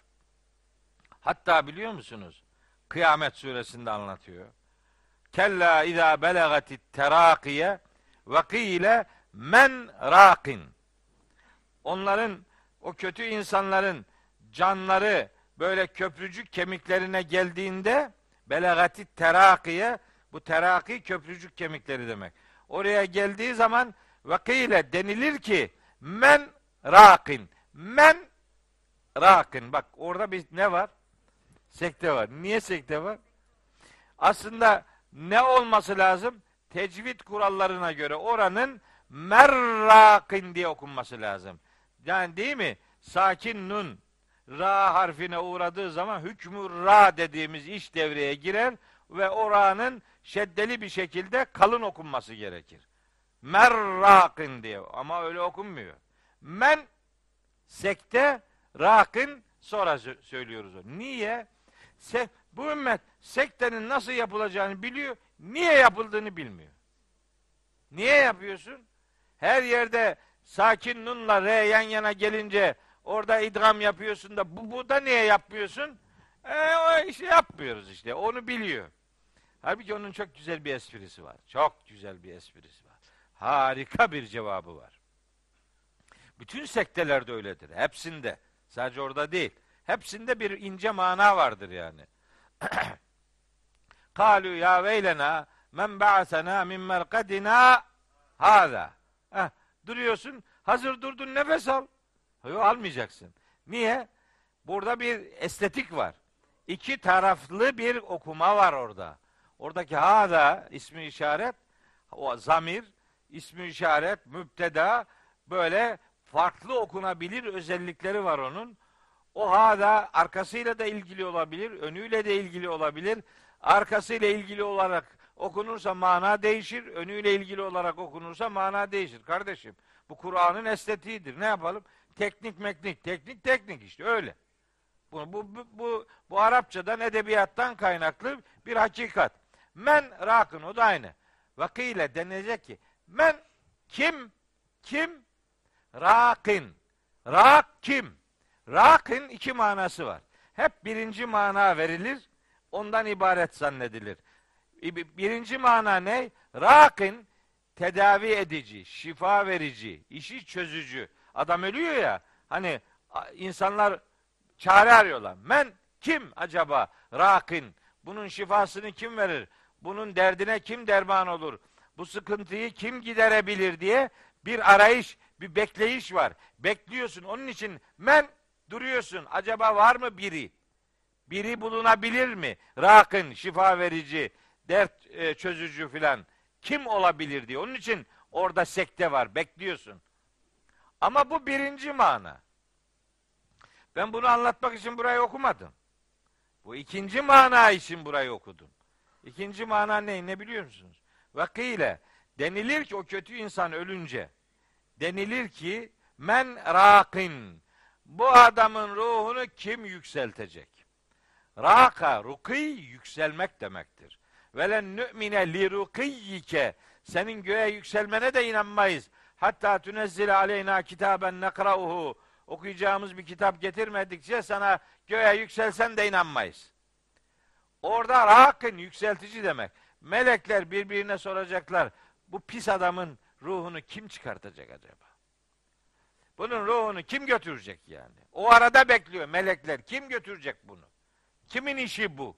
S2: Hatta biliyor musunuz? Kıyamet suresinde anlatıyor. Kella izâ belagatit terâkiye ve kîle men râkin. Onların, o kötü insanların canları böyle köprücük kemiklerine geldiğinde belagatit terakiye bu teraki köprücük kemikleri demek. Oraya geldiği zaman vakile denilir ki men rakin. Men rakin. Bak orada bir ne var? Sekte var. Niye sekte var? Aslında ne olması lazım? Tecvid kurallarına göre oranın merrakin diye okunması lazım. Yani değil mi? Sakin nun ra harfine uğradığı zaman hükmü ra dediğimiz iş devreye girer ve oranın şeddeli bir şekilde kalın okunması gerekir. Merrakin diye ama öyle okunmuyor. Men sekte rakin sonra söylüyoruz o. Niye? Se bu ümmet sektenin nasıl yapılacağını biliyor. Niye yapıldığını bilmiyor. Niye yapıyorsun? Her yerde sakin nunla re yan yana gelince orada idgam yapıyorsun da bu, bu da niye yapmıyorsun? E, o işte yapmıyoruz işte. Onu biliyor. Halbuki onun çok güzel bir esprisi var. Çok güzel bir esprisi var. Harika bir cevabı var. Bütün sektelerde öyledir. Hepsinde. Sadece orada değil. Hepsinde bir ince mana vardır yani. Kalu ya veylena men ba'sena min merkadina hada. Duruyorsun. Hazır durdun nefes al. Yok almayacaksın. Niye? Burada bir estetik var. İki taraflı bir okuma var orada. Oradaki hada ismi işaret, o zamir, ismi işaret, müpteda böyle farklı okunabilir özellikleri var onun. O hada arkasıyla da ilgili olabilir, önüyle de ilgili olabilir. Arkasıyla ilgili olarak okunursa mana değişir, önüyle ilgili olarak okunursa mana değişir. Kardeşim bu Kur'an'ın estetiğidir. Ne yapalım? Teknik meknik, teknik teknik işte öyle. Bu, bu, bu, bu, bu Arapçadan, edebiyattan kaynaklı bir hakikat. Men rakın o da aynı. Vakile denilecek ki men kim? Kim? Rakın. Rak kim? Rakın iki manası var. Hep birinci mana verilir. Ondan ibaret zannedilir. Birinci mana ne? Rakın tedavi edici, şifa verici, işi çözücü. Adam ölüyor ya. Hani insanlar çare arıyorlar. Men kim acaba? Rakın. Bunun şifasını kim verir? Bunun derdine kim derman olur? Bu sıkıntıyı kim giderebilir diye bir arayış, bir bekleyiş var. Bekliyorsun. Onun için men duruyorsun. Acaba var mı biri? Biri bulunabilir mi? Rakın, şifa verici, dert e, çözücü filan. Kim olabilir diye. Onun için orada sekte var. Bekliyorsun. Ama bu birinci mana. Ben bunu anlatmak için burayı okumadım. Bu ikinci mana için burayı okudum. İkinci mana ne? Ne biliyor musunuz? Vakile denilir ki o kötü insan ölünce denilir ki men rakin bu adamın ruhunu kim yükseltecek? Raka, ruki yükselmek demektir. Velen nü'mine li rukiyyike senin göğe yükselmene de inanmayız. Hatta tünezzile aleyna kitaben nekrauhu okuyacağımız bir kitap getirmedikçe sana göğe yükselsen de inanmayız. Orada rakın yükseltici demek. Melekler birbirine soracaklar. Bu pis adamın ruhunu kim çıkartacak acaba? Bunun ruhunu kim götürecek yani? O arada bekliyor melekler. Kim götürecek bunu? Kimin işi bu?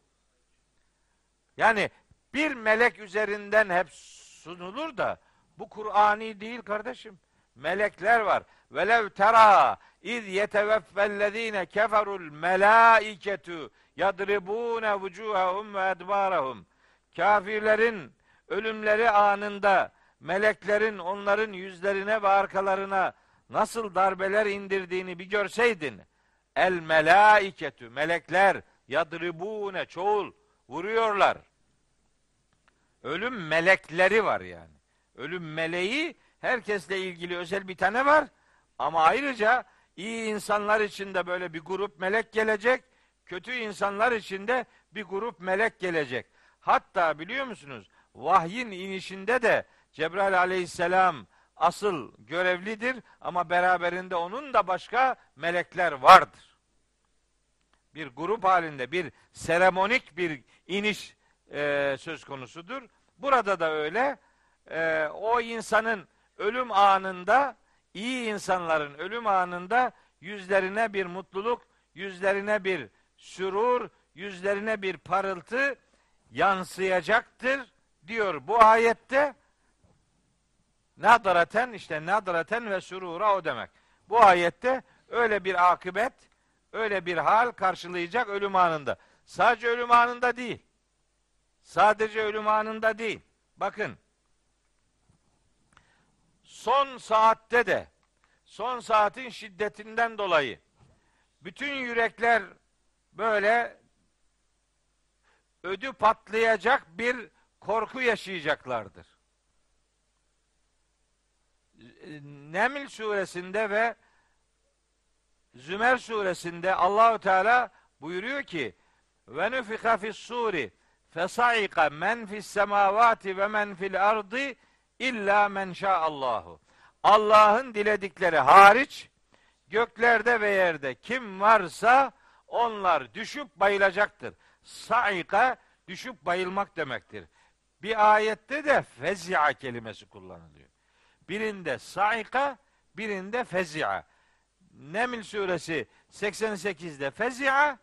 S2: Yani bir melek üzerinden hep sunulur da bu Kur'ani değil kardeşim. Melekler var. Velev tera iz yeteveffellezine keferul melaiketu yadribune vucuhahum ve edbarahum. Kafirlerin ölümleri anında meleklerin onların yüzlerine ve arkalarına nasıl darbeler indirdiğini bir görseydin. El melaiketü melekler yadribune çoğul vuruyorlar. Ölüm melekleri var yani. Ölüm meleği herkesle ilgili özel bir tane var. Ama ayrıca iyi insanlar için de böyle bir grup melek gelecek. Kötü insanlar için de bir grup melek gelecek. Hatta biliyor musunuz? Vahyin inişinde de Cebrail aleyhisselam asıl görevlidir ama beraberinde onun da başka melekler vardır. Bir grup halinde bir seremonik bir iniş e, söz konusudur. Burada da öyle. E, o insanın ölüm anında iyi insanların ölüm anında yüzlerine bir mutluluk, yüzlerine bir sürur, yüzlerine bir parıltı yansıyacaktır diyor bu ayette. Nadraten işte nadraten ve sürura o demek. Bu ayette öyle bir akıbet, öyle bir hal karşılayacak ölüm anında. Sadece ölüm anında değil. Sadece ölüm anında değil. Bakın. Son saatte de son saatin şiddetinden dolayı bütün yürekler böyle ödü patlayacak bir korku yaşayacaklardır. Neml suresinde ve Zümer suresinde Allahü Teala buyuruyor ki ve nufika fis suri fesaika men fis semavati ve men fil ardı illa men Allahu. Allah'ın diledikleri hariç göklerde ve yerde kim varsa onlar düşüp bayılacaktır. Saika düşüp bayılmak demektir. Bir ayette de fezia kelimesi kullanılıyor. Birinde saika, birinde fezia. Neml suresi 88'de fezia,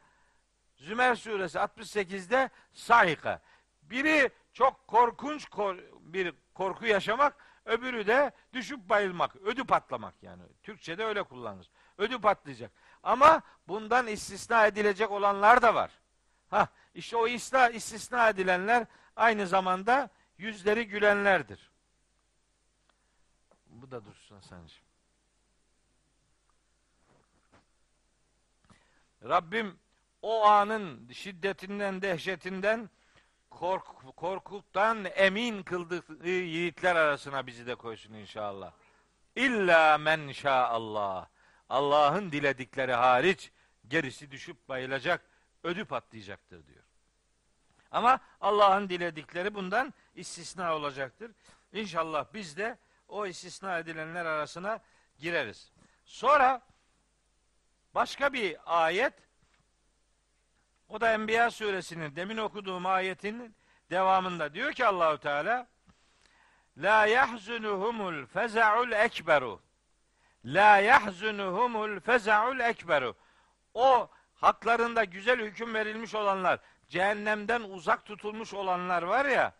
S2: Zümer suresi 68'de saika. Biri çok korkunç kor, bir korku yaşamak, öbürü de düşüp bayılmak, ödü patlamak yani. Türkçe'de öyle kullanılır. Ödü patlayacak. Ama bundan istisna edilecek olanlar da var. Ha, işte o istisna, istisna edilenler aynı zamanda yüzleri gülenlerdir. Bu da dursun Hasan'cığım. Rabbim o anın şiddetinden, dehşetinden, kork, korkuktan emin kıldığı yiğitler arasına bizi de koysun inşallah. İlla men Allah. Allah'ın diledikleri hariç gerisi düşüp bayılacak, ödü patlayacaktır diyor. Ama Allah'ın diledikleri bundan istisna olacaktır. İnşallah biz de o istisna edilenler arasına gireriz. Sonra başka bir ayet o da Enbiya suresinin demin okuduğum ayetin devamında diyor ki Allahu Teala La yahzunuhumul feza'ul ekberu La yahzunuhumul feza'ul ekberu O haklarında güzel hüküm verilmiş olanlar, cehennemden uzak tutulmuş olanlar var ya,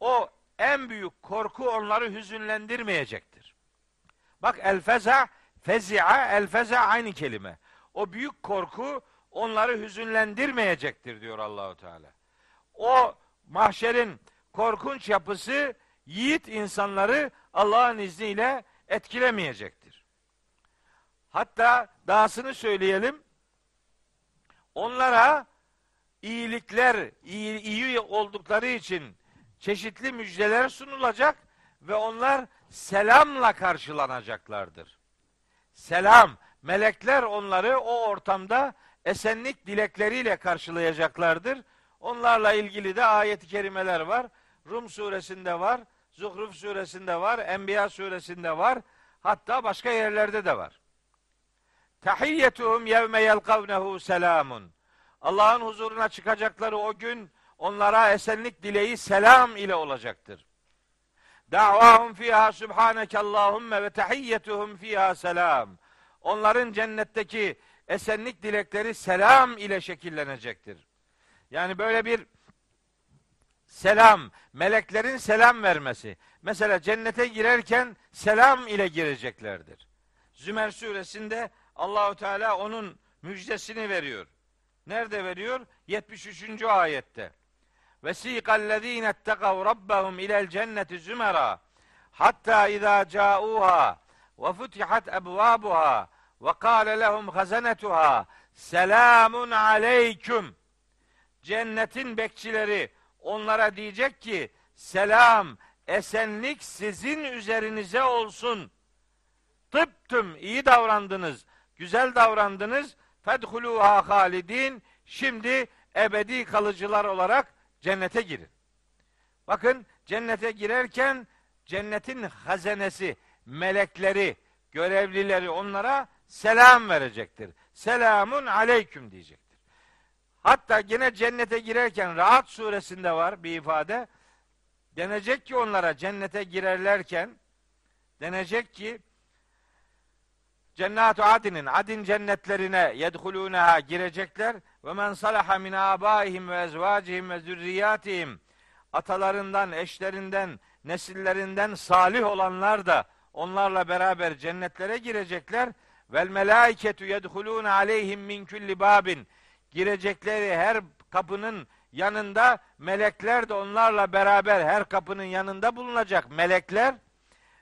S2: o en büyük korku onları hüzünlendirmeyecektir. Bak el feza, fezi'a, el feza aynı kelime. O büyük korku onları hüzünlendirmeyecektir diyor Allahu Teala. O mahşerin korkunç yapısı yiğit insanları Allah'ın izniyle etkilemeyecektir. Hatta dahasını söyleyelim. Onlara iyilikler, iyi, iyi oldukları için çeşitli müjdeler sunulacak ve onlar selamla karşılanacaklardır. Selam, melekler onları o ortamda esenlik dilekleriyle karşılayacaklardır. Onlarla ilgili de ayet-i kerimeler var. Rum suresinde var, Zuhruf suresinde var, Enbiya suresinde var. Hatta başka yerlerde de var. Tahiyyetuhum yevme yelkavnehu selamun. Allah'ın huzuruna çıkacakları o gün onlara esenlik dileği selam ile olacaktır. Da'vahum fiha subhaneke Allahümme ve tahiyyetuhum fiha selam. Onların cennetteki esenlik dilekleri selam ile şekillenecektir. Yani böyle bir selam, meleklerin selam vermesi. Mesela cennete girerken selam ile gireceklerdir. Zümer suresinde Allahu Teala onun müjdesini veriyor. Nerede veriyor? 73. ayette. Vesikallezine ettegav rabbahum ilel cenneti zümera hatta izâ câûhâ ve futihat ebvâbuhâ ve kâle lehum hazanetuhâ selamun aleyküm. Cennetin bekçileri onlara diyecek ki selam esenlik sizin üzerinize olsun. Tıptım iyi davrandınız güzel davrandınız. Fedhuluha halidin şimdi ebedi kalıcılar olarak cennete girin. Bakın cennete girerken cennetin hazenesi, melekleri, görevlileri onlara selam verecektir. Selamun aleyküm diyecektir. Hatta gene cennete girerken Rahat suresinde var bir ifade. Denecek ki onlara cennete girerlerken denecek ki Cennatu adinin adin cennetlerine yedhulunaha girecekler ve men salaha min abaihim ve ezvacihim ve zürriyatihim atalarından, eşlerinden, nesillerinden salih olanlar da onlarla beraber cennetlere girecekler. Vel melaiketu yedhulun aleyhim min kulli babin. Girecekleri her kapının yanında melekler de onlarla beraber her kapının yanında bulunacak melekler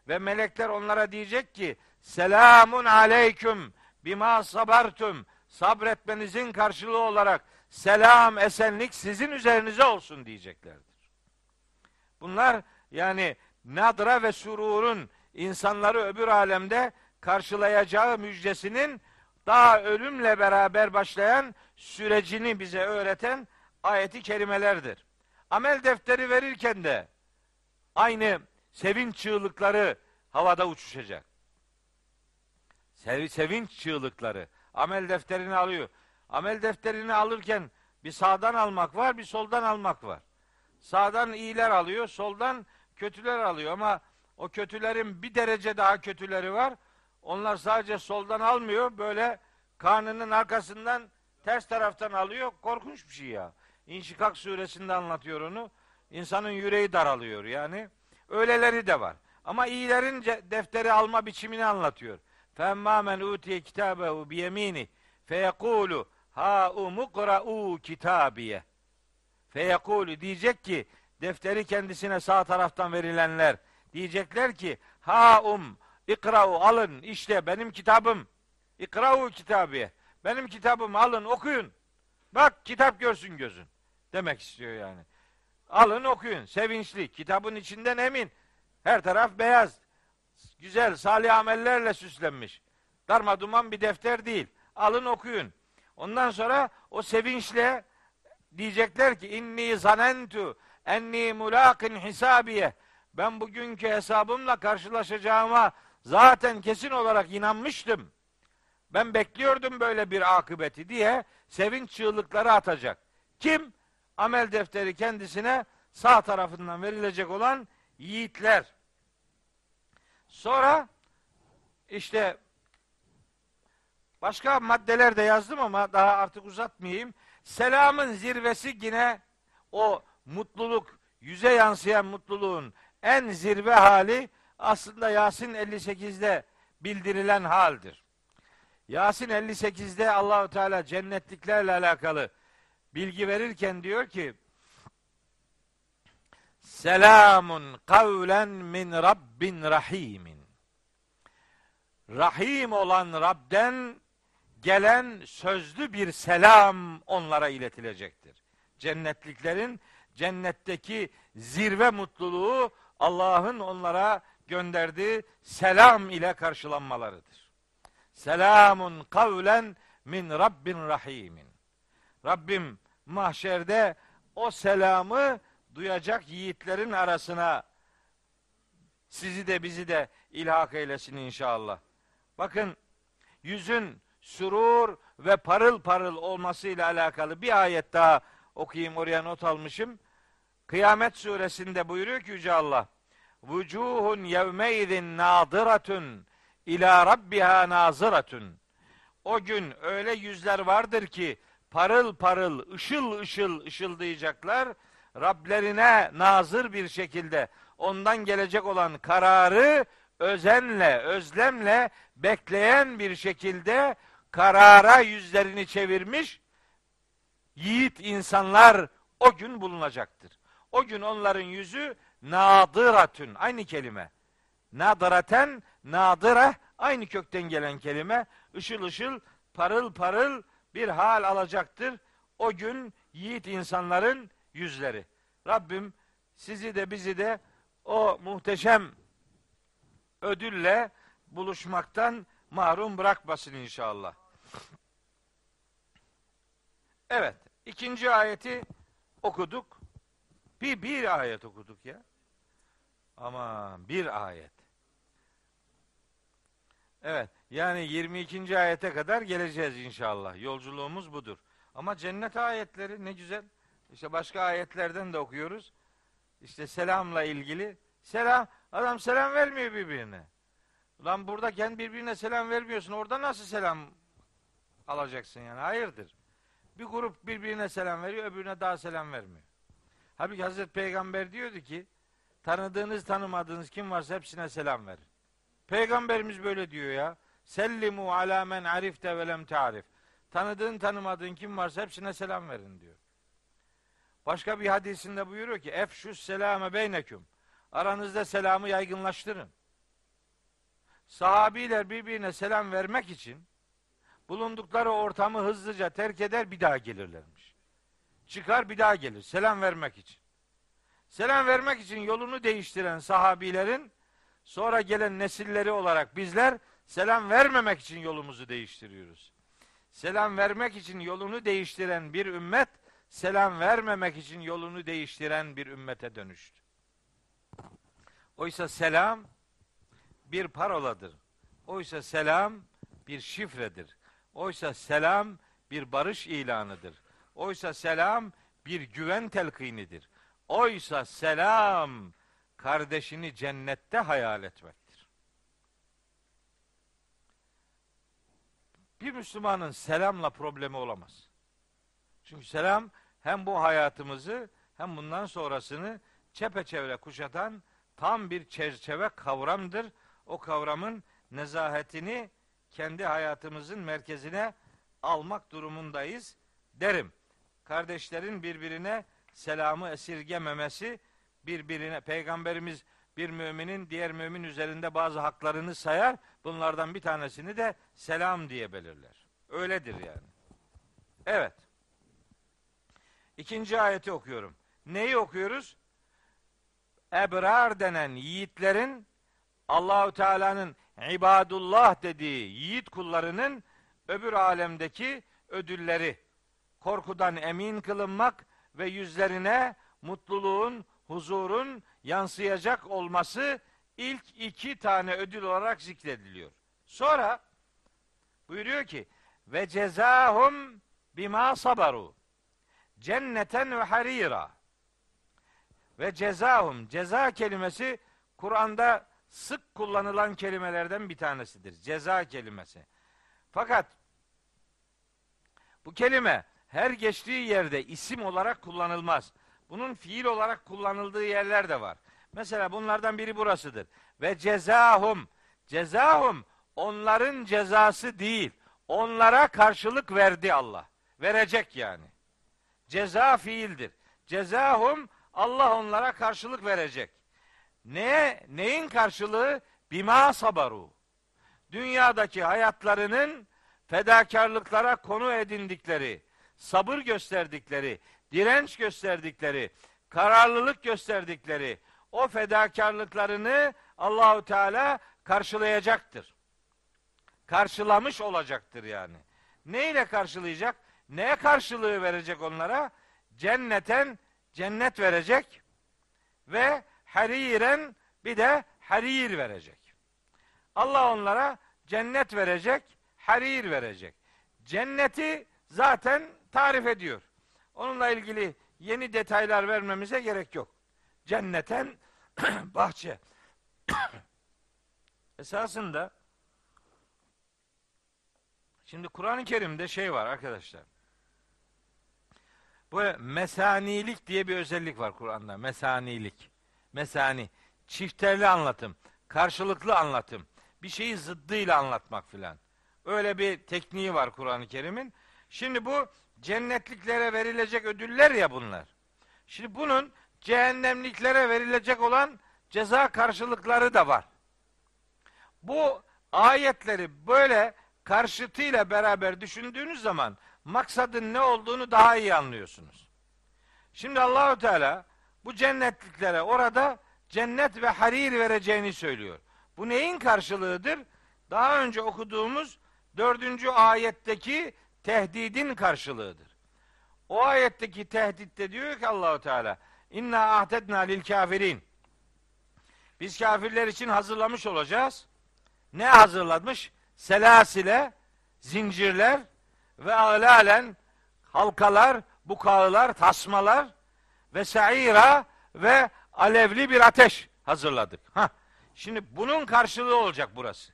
S2: ve melekler onlara diyecek ki selamun aleyküm bima sabartum sabretmenizin karşılığı olarak selam esenlik sizin üzerinize olsun diyeceklerdir. Bunlar yani nadra ve sururun insanları öbür alemde karşılayacağı müjdesinin daha ölümle beraber başlayan sürecini bize öğreten ayeti kerimelerdir. Amel defteri verirken de aynı sevinç çığlıkları havada uçuşacak. Sev, sevinç çığlıkları. Amel defterini alıyor. Amel defterini alırken bir sağdan almak var, bir soldan almak var. Sağdan iyiler alıyor, soldan kötüler alıyor ama o kötülerin bir derece daha kötüleri var. Onlar sadece soldan almıyor, böyle karnının arkasından ters taraftan alıyor. Korkunç bir şey ya. İnşikak suresinde anlatıyor onu. İnsanın yüreği daralıyor yani. Öyleleri de var. Ama iyilerin defteri alma biçimini anlatıyor. فَاَمَّا مَنْ اُوْتِيَ كِتَابَهُ بِيَم۪ينِ فَيَقُولُ ha umukra'u kitabiye. Feyekulu diyecek ki defteri kendisine sağ taraftan verilenler diyecekler ki ha um ikra'u alın işte benim kitabım. İkra'u kitabiye. Benim kitabımı alın okuyun. Bak kitap görsün gözün. Demek istiyor yani. Alın okuyun. Sevinçli. Kitabın içinden emin. Her taraf beyaz. Güzel, salih amellerle süslenmiş. Darma duman bir defter değil. Alın okuyun. Ondan sonra o sevinçle diyecekler ki inni zanentu enni mulakin hisabiye. Ben bugünkü hesabımla karşılaşacağıma zaten kesin olarak inanmıştım. Ben bekliyordum böyle bir akıbeti diye sevinç çığlıkları atacak. Kim? Amel defteri kendisine sağ tarafından verilecek olan yiğitler. Sonra işte başka maddeler de yazdım ama daha artık uzatmayayım. Selamın zirvesi yine o mutluluk, yüze yansıyan mutluluğun en zirve hali aslında Yasin 58'de bildirilen haldir. Yasin 58'de Allahu Teala cennetliklerle alakalı bilgi verirken diyor ki Selamun kavlen min Rabbin rahimin. Rahim olan Rab'den gelen sözlü bir selam onlara iletilecektir. Cennetliklerin cennetteki zirve mutluluğu Allah'ın onlara gönderdiği selam ile karşılanmalarıdır. Selamun kavlen min Rabbin rahimin. Rabbim mahşerde o selamı duyacak yiğitlerin arasına sizi de bizi de ilhak eylesin inşallah. Bakın yüzün surur ve parıl parıl olmasıyla alakalı bir ayet daha okuyayım oraya not almışım. Kıyamet suresinde buyuruyor ki Yüce Allah Vucuhun yevmeydin nadiratun ila rabbiha naziratun. O gün öyle yüzler vardır ki parıl parıl, ışıl ışıl ışıldayacaklar. Rablerine nazır bir şekilde ondan gelecek olan kararı özenle, özlemle bekleyen bir şekilde karara yüzlerini çevirmiş yiğit insanlar o gün bulunacaktır. O gün onların yüzü nadıratün aynı kelime. Nadıraten, nadıra aynı kökten gelen kelime. Işıl ışıl, parıl parıl bir hal alacaktır. O gün yiğit insanların yüzleri. Rabbim sizi de bizi de o muhteşem ödülle buluşmaktan mahrum bırakmasın inşallah. Evet, ikinci ayeti okuduk. Bir, bir ayet okuduk ya. Ama bir ayet. Evet. Yani 22. ayete kadar geleceğiz inşallah. Yolculuğumuz budur. Ama cennet ayetleri ne güzel. İşte başka ayetlerden de okuyoruz. İşte selamla ilgili. Selam. Adam selam vermiyor birbirine. Ulan burada kendi birbirine selam vermiyorsun. Orada nasıl selam alacaksın yani? Hayırdır? Bir grup birbirine selam veriyor, öbürüne daha selam vermiyor. Halbuki Hazreti Peygamber diyordu ki, tanıdığınız tanımadığınız kim varsa hepsine selam verin. Peygamberimiz böyle diyor ya. Sellimu ala men arifte ve lem ta'rif. Tanıdığın tanımadığın kim varsa hepsine selam verin diyor. Başka bir hadisinde buyuruyor ki efşus selame beyneküm. Aranızda selamı yaygınlaştırın. Sahabiler birbirine selam vermek için bulundukları ortamı hızlıca terk eder bir daha gelirlermiş. Çıkar bir daha gelir selam vermek için. Selam vermek için yolunu değiştiren sahabilerin sonra gelen nesilleri olarak bizler selam vermemek için yolumuzu değiştiriyoruz. Selam vermek için yolunu değiştiren bir ümmet selam vermemek için yolunu değiştiren bir ümmete dönüştü. Oysa selam bir paroladır. Oysa selam bir şifredir. Oysa selam bir barış ilanıdır. Oysa selam bir güven telkinidir. Oysa selam kardeşini cennette hayal etmektir. Bir Müslümanın selamla problemi olamaz. Çünkü selam hem bu hayatımızı hem bundan sonrasını çepeçevre kuşatan tam bir çerçeve kavramdır. O kavramın nezahetini kendi hayatımızın merkezine almak durumundayız derim. Kardeşlerin birbirine selamı esirgememesi birbirine peygamberimiz bir müminin diğer mümin üzerinde bazı haklarını sayar. Bunlardan bir tanesini de selam diye belirler. Öyledir yani. Evet. İkinci ayeti okuyorum. Neyi okuyoruz? Ebrar denen yiğitlerin Allahu Teala'nın ibadullah dediği yiğit kullarının öbür alemdeki ödülleri korkudan emin kılınmak ve yüzlerine mutluluğun, huzurun yansıyacak olması ilk iki tane ödül olarak zikrediliyor. Sonra buyuruyor ki ve cezahum bima sabaru cenneten ve harira ve cezahum ceza kelimesi Kur'an'da sık kullanılan kelimelerden bir tanesidir. Ceza kelimesi. Fakat bu kelime her geçtiği yerde isim olarak kullanılmaz. Bunun fiil olarak kullanıldığı yerler de var. Mesela bunlardan biri burasıdır. Ve cezahum. Cezahum onların cezası değil. Onlara karşılık verdi Allah. Verecek yani. Ceza fiildir. Cezahum Allah onlara karşılık verecek. Ne neyin karşılığı? Bima sabaru. Dünyadaki hayatlarının fedakarlıklara konu edindikleri, sabır gösterdikleri, direnç gösterdikleri, kararlılık gösterdikleri o fedakarlıklarını Allahu Teala karşılayacaktır. Karşılamış olacaktır yani. Ne ile karşılayacak? Neye karşılığı verecek onlara? Cenneten cennet verecek ve hariren bir de harir verecek. Allah onlara cennet verecek, harir verecek. Cenneti zaten tarif ediyor. Onunla ilgili yeni detaylar vermemize gerek yok. Cenneten bahçe. Esasında şimdi Kur'an-ı Kerim'de şey var arkadaşlar. Bu mesanilik diye bir özellik var Kur'an'da. Mesanilik. Mesani. Çifterli anlatım. Karşılıklı anlatım. Bir şeyi zıddıyla anlatmak filan. Öyle bir tekniği var Kur'an-ı Kerim'in. Şimdi bu cennetliklere verilecek ödüller ya bunlar. Şimdi bunun cehennemliklere verilecek olan ceza karşılıkları da var. Bu ayetleri böyle karşıtıyla beraber düşündüğünüz zaman maksadın ne olduğunu daha iyi anlıyorsunuz. Şimdi Allahu Teala bu cennetliklere orada cennet ve harir vereceğini söylüyor. Bu neyin karşılığıdır? Daha önce okuduğumuz dördüncü ayetteki tehdidin karşılığıdır. O ayetteki tehditte diyor ki Allahu Teala İnna ahtedna lil kafirin. Biz kafirler için hazırlamış olacağız. Ne hazırlamış? selasile, zincirler ve ağlalen halkalar, bukağılar, tasmalar ve saira ve alevli bir ateş hazırladık. Ha. Şimdi bunun karşılığı olacak burası.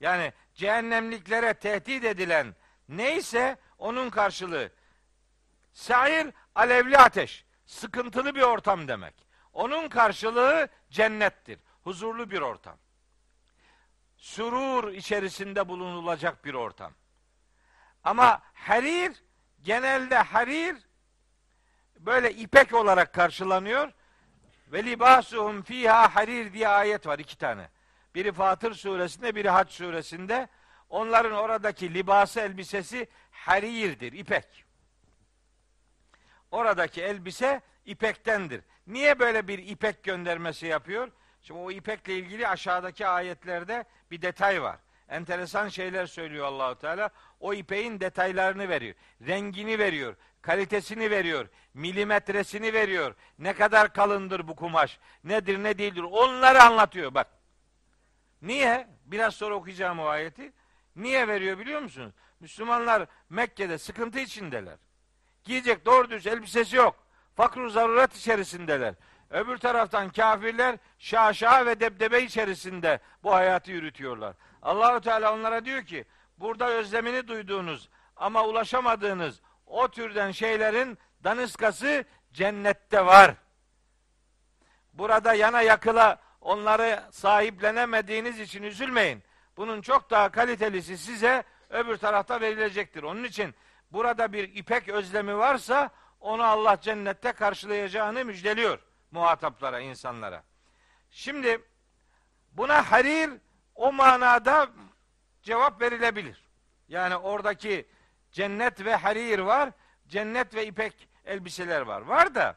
S2: Yani cehennemliklere tehdit edilen neyse onun karşılığı. Sair alevli ateş, sıkıntılı bir ortam demek. Onun karşılığı cennettir. Huzurlu bir ortam. Surur içerisinde bulunulacak bir ortam. Ama harir genelde harir böyle ipek olarak karşılanıyor. Ve libasuhum fiha harir diye ayet var iki tane. Biri Fatır suresinde, biri Hac suresinde. Onların oradaki libası elbisesi harirdir, ipek. Oradaki elbise ipektendir. Niye böyle bir ipek göndermesi yapıyor? Şimdi o ipekle ilgili aşağıdaki ayetlerde bir detay var. Enteresan şeyler söylüyor Allahu Teala. O ipeğin detaylarını veriyor. Rengini veriyor, kalitesini veriyor, milimetresini veriyor. Ne kadar kalındır bu kumaş, nedir ne değildir. Onları anlatıyor bak. Niye? Biraz sonra okuyacağım o ayeti. Niye veriyor biliyor musunuz? Müslümanlar Mekke'de sıkıntı içindeler. Giyecek doğru düz elbisesi yok. Fakru zaruret içerisindeler. Öbür taraftan kafirler şaşa ve debdebe içerisinde bu hayatı yürütüyorlar. Allahu Teala onlara diyor ki burada özlemini duyduğunuz ama ulaşamadığınız o türden şeylerin daniskası cennette var. Burada yana yakıla onları sahiplenemediğiniz için üzülmeyin. Bunun çok daha kalitelisi size öbür tarafta verilecektir. Onun için burada bir ipek özlemi varsa onu Allah cennette karşılayacağını müjdeliyor muhataplara, insanlara. Şimdi buna harir o manada cevap verilebilir. Yani oradaki cennet ve harir var, cennet ve ipek elbiseler var. Var da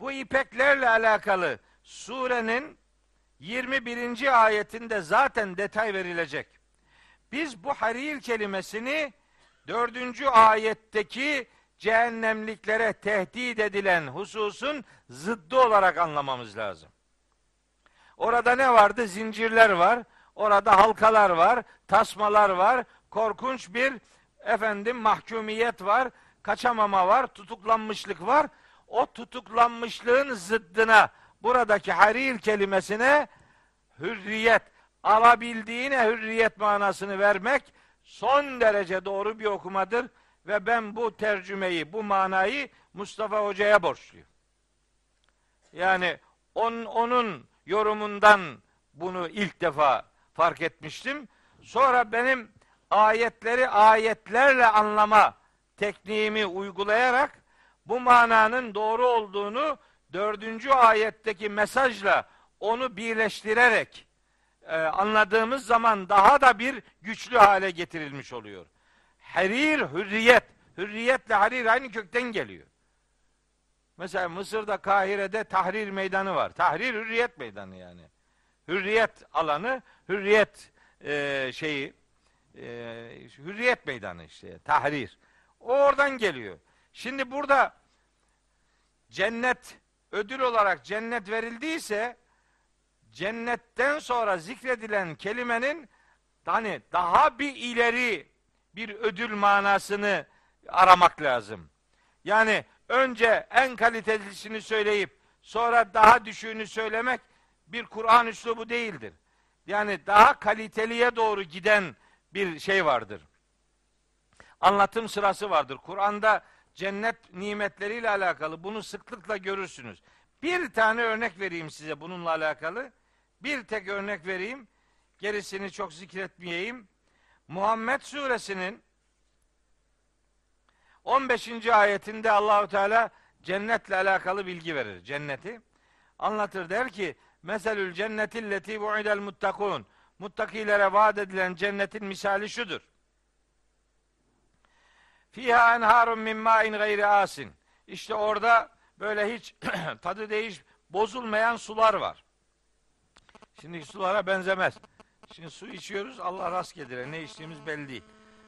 S2: bu ipeklerle alakalı surenin 21. ayetinde zaten detay verilecek. Biz bu harir kelimesini 4. ayetteki cehennemliklere tehdit edilen hususun zıddı olarak anlamamız lazım. Orada ne vardı? Zincirler var. Orada halkalar var, tasmalar var. Korkunç bir efendim mahkumiyet var, kaçamama var, tutuklanmışlık var. O tutuklanmışlığın zıddına buradaki harir kelimesine hürriyet, alabildiğine hürriyet manasını vermek son derece doğru bir okumadır ve ben bu tercümeyi, bu manayı Mustafa Hoca'ya borçluyum. Yani on, onun yorumundan bunu ilk defa fark etmiştim. Sonra benim ayetleri ayetlerle anlama tekniğimi uygulayarak bu mananın doğru olduğunu dördüncü ayetteki mesajla onu birleştirerek e, anladığımız zaman daha da bir güçlü hale getirilmiş oluyor. Harir, hürriyet. Hürriyetle harir aynı kökten geliyor. Mesela Mısır'da Kahire'de tahrir meydanı var. Tahrir hürriyet meydanı yani. Hürriyet alanı, hürriyet e, şeyi, e, hürriyet meydanı işte. Tahrir. O oradan geliyor. Şimdi burada cennet ödül olarak cennet verildiyse cennetten sonra zikredilen kelimenin hani daha bir ileri bir ödül manasını aramak lazım. Yani önce en kalitelisini söyleyip sonra daha düşüğünü söylemek bir Kur'an üslubu değildir. Yani daha kaliteliye doğru giden bir şey vardır. Anlatım sırası vardır. Kur'an'da cennet nimetleriyle alakalı bunu sıklıkla görürsünüz. Bir tane örnek vereyim size bununla alakalı. Bir tek örnek vereyim. Gerisini çok zikretmeyeyim. Muhammed suresinin 15. ayetinde Allahu Teala cennetle alakalı bilgi verir. Cenneti anlatır der ki Meselül cennetilleti bu'idel muttakun. Muttakilere vaat edilen cennetin misali şudur. Fiha enharun min ma'in gayri asin. İşte orada böyle hiç tadı değiş bozulmayan sular var. Şimdi sulara benzemez. Şimdi su içiyoruz Allah rast gelir. Ne içtiğimiz belli değil.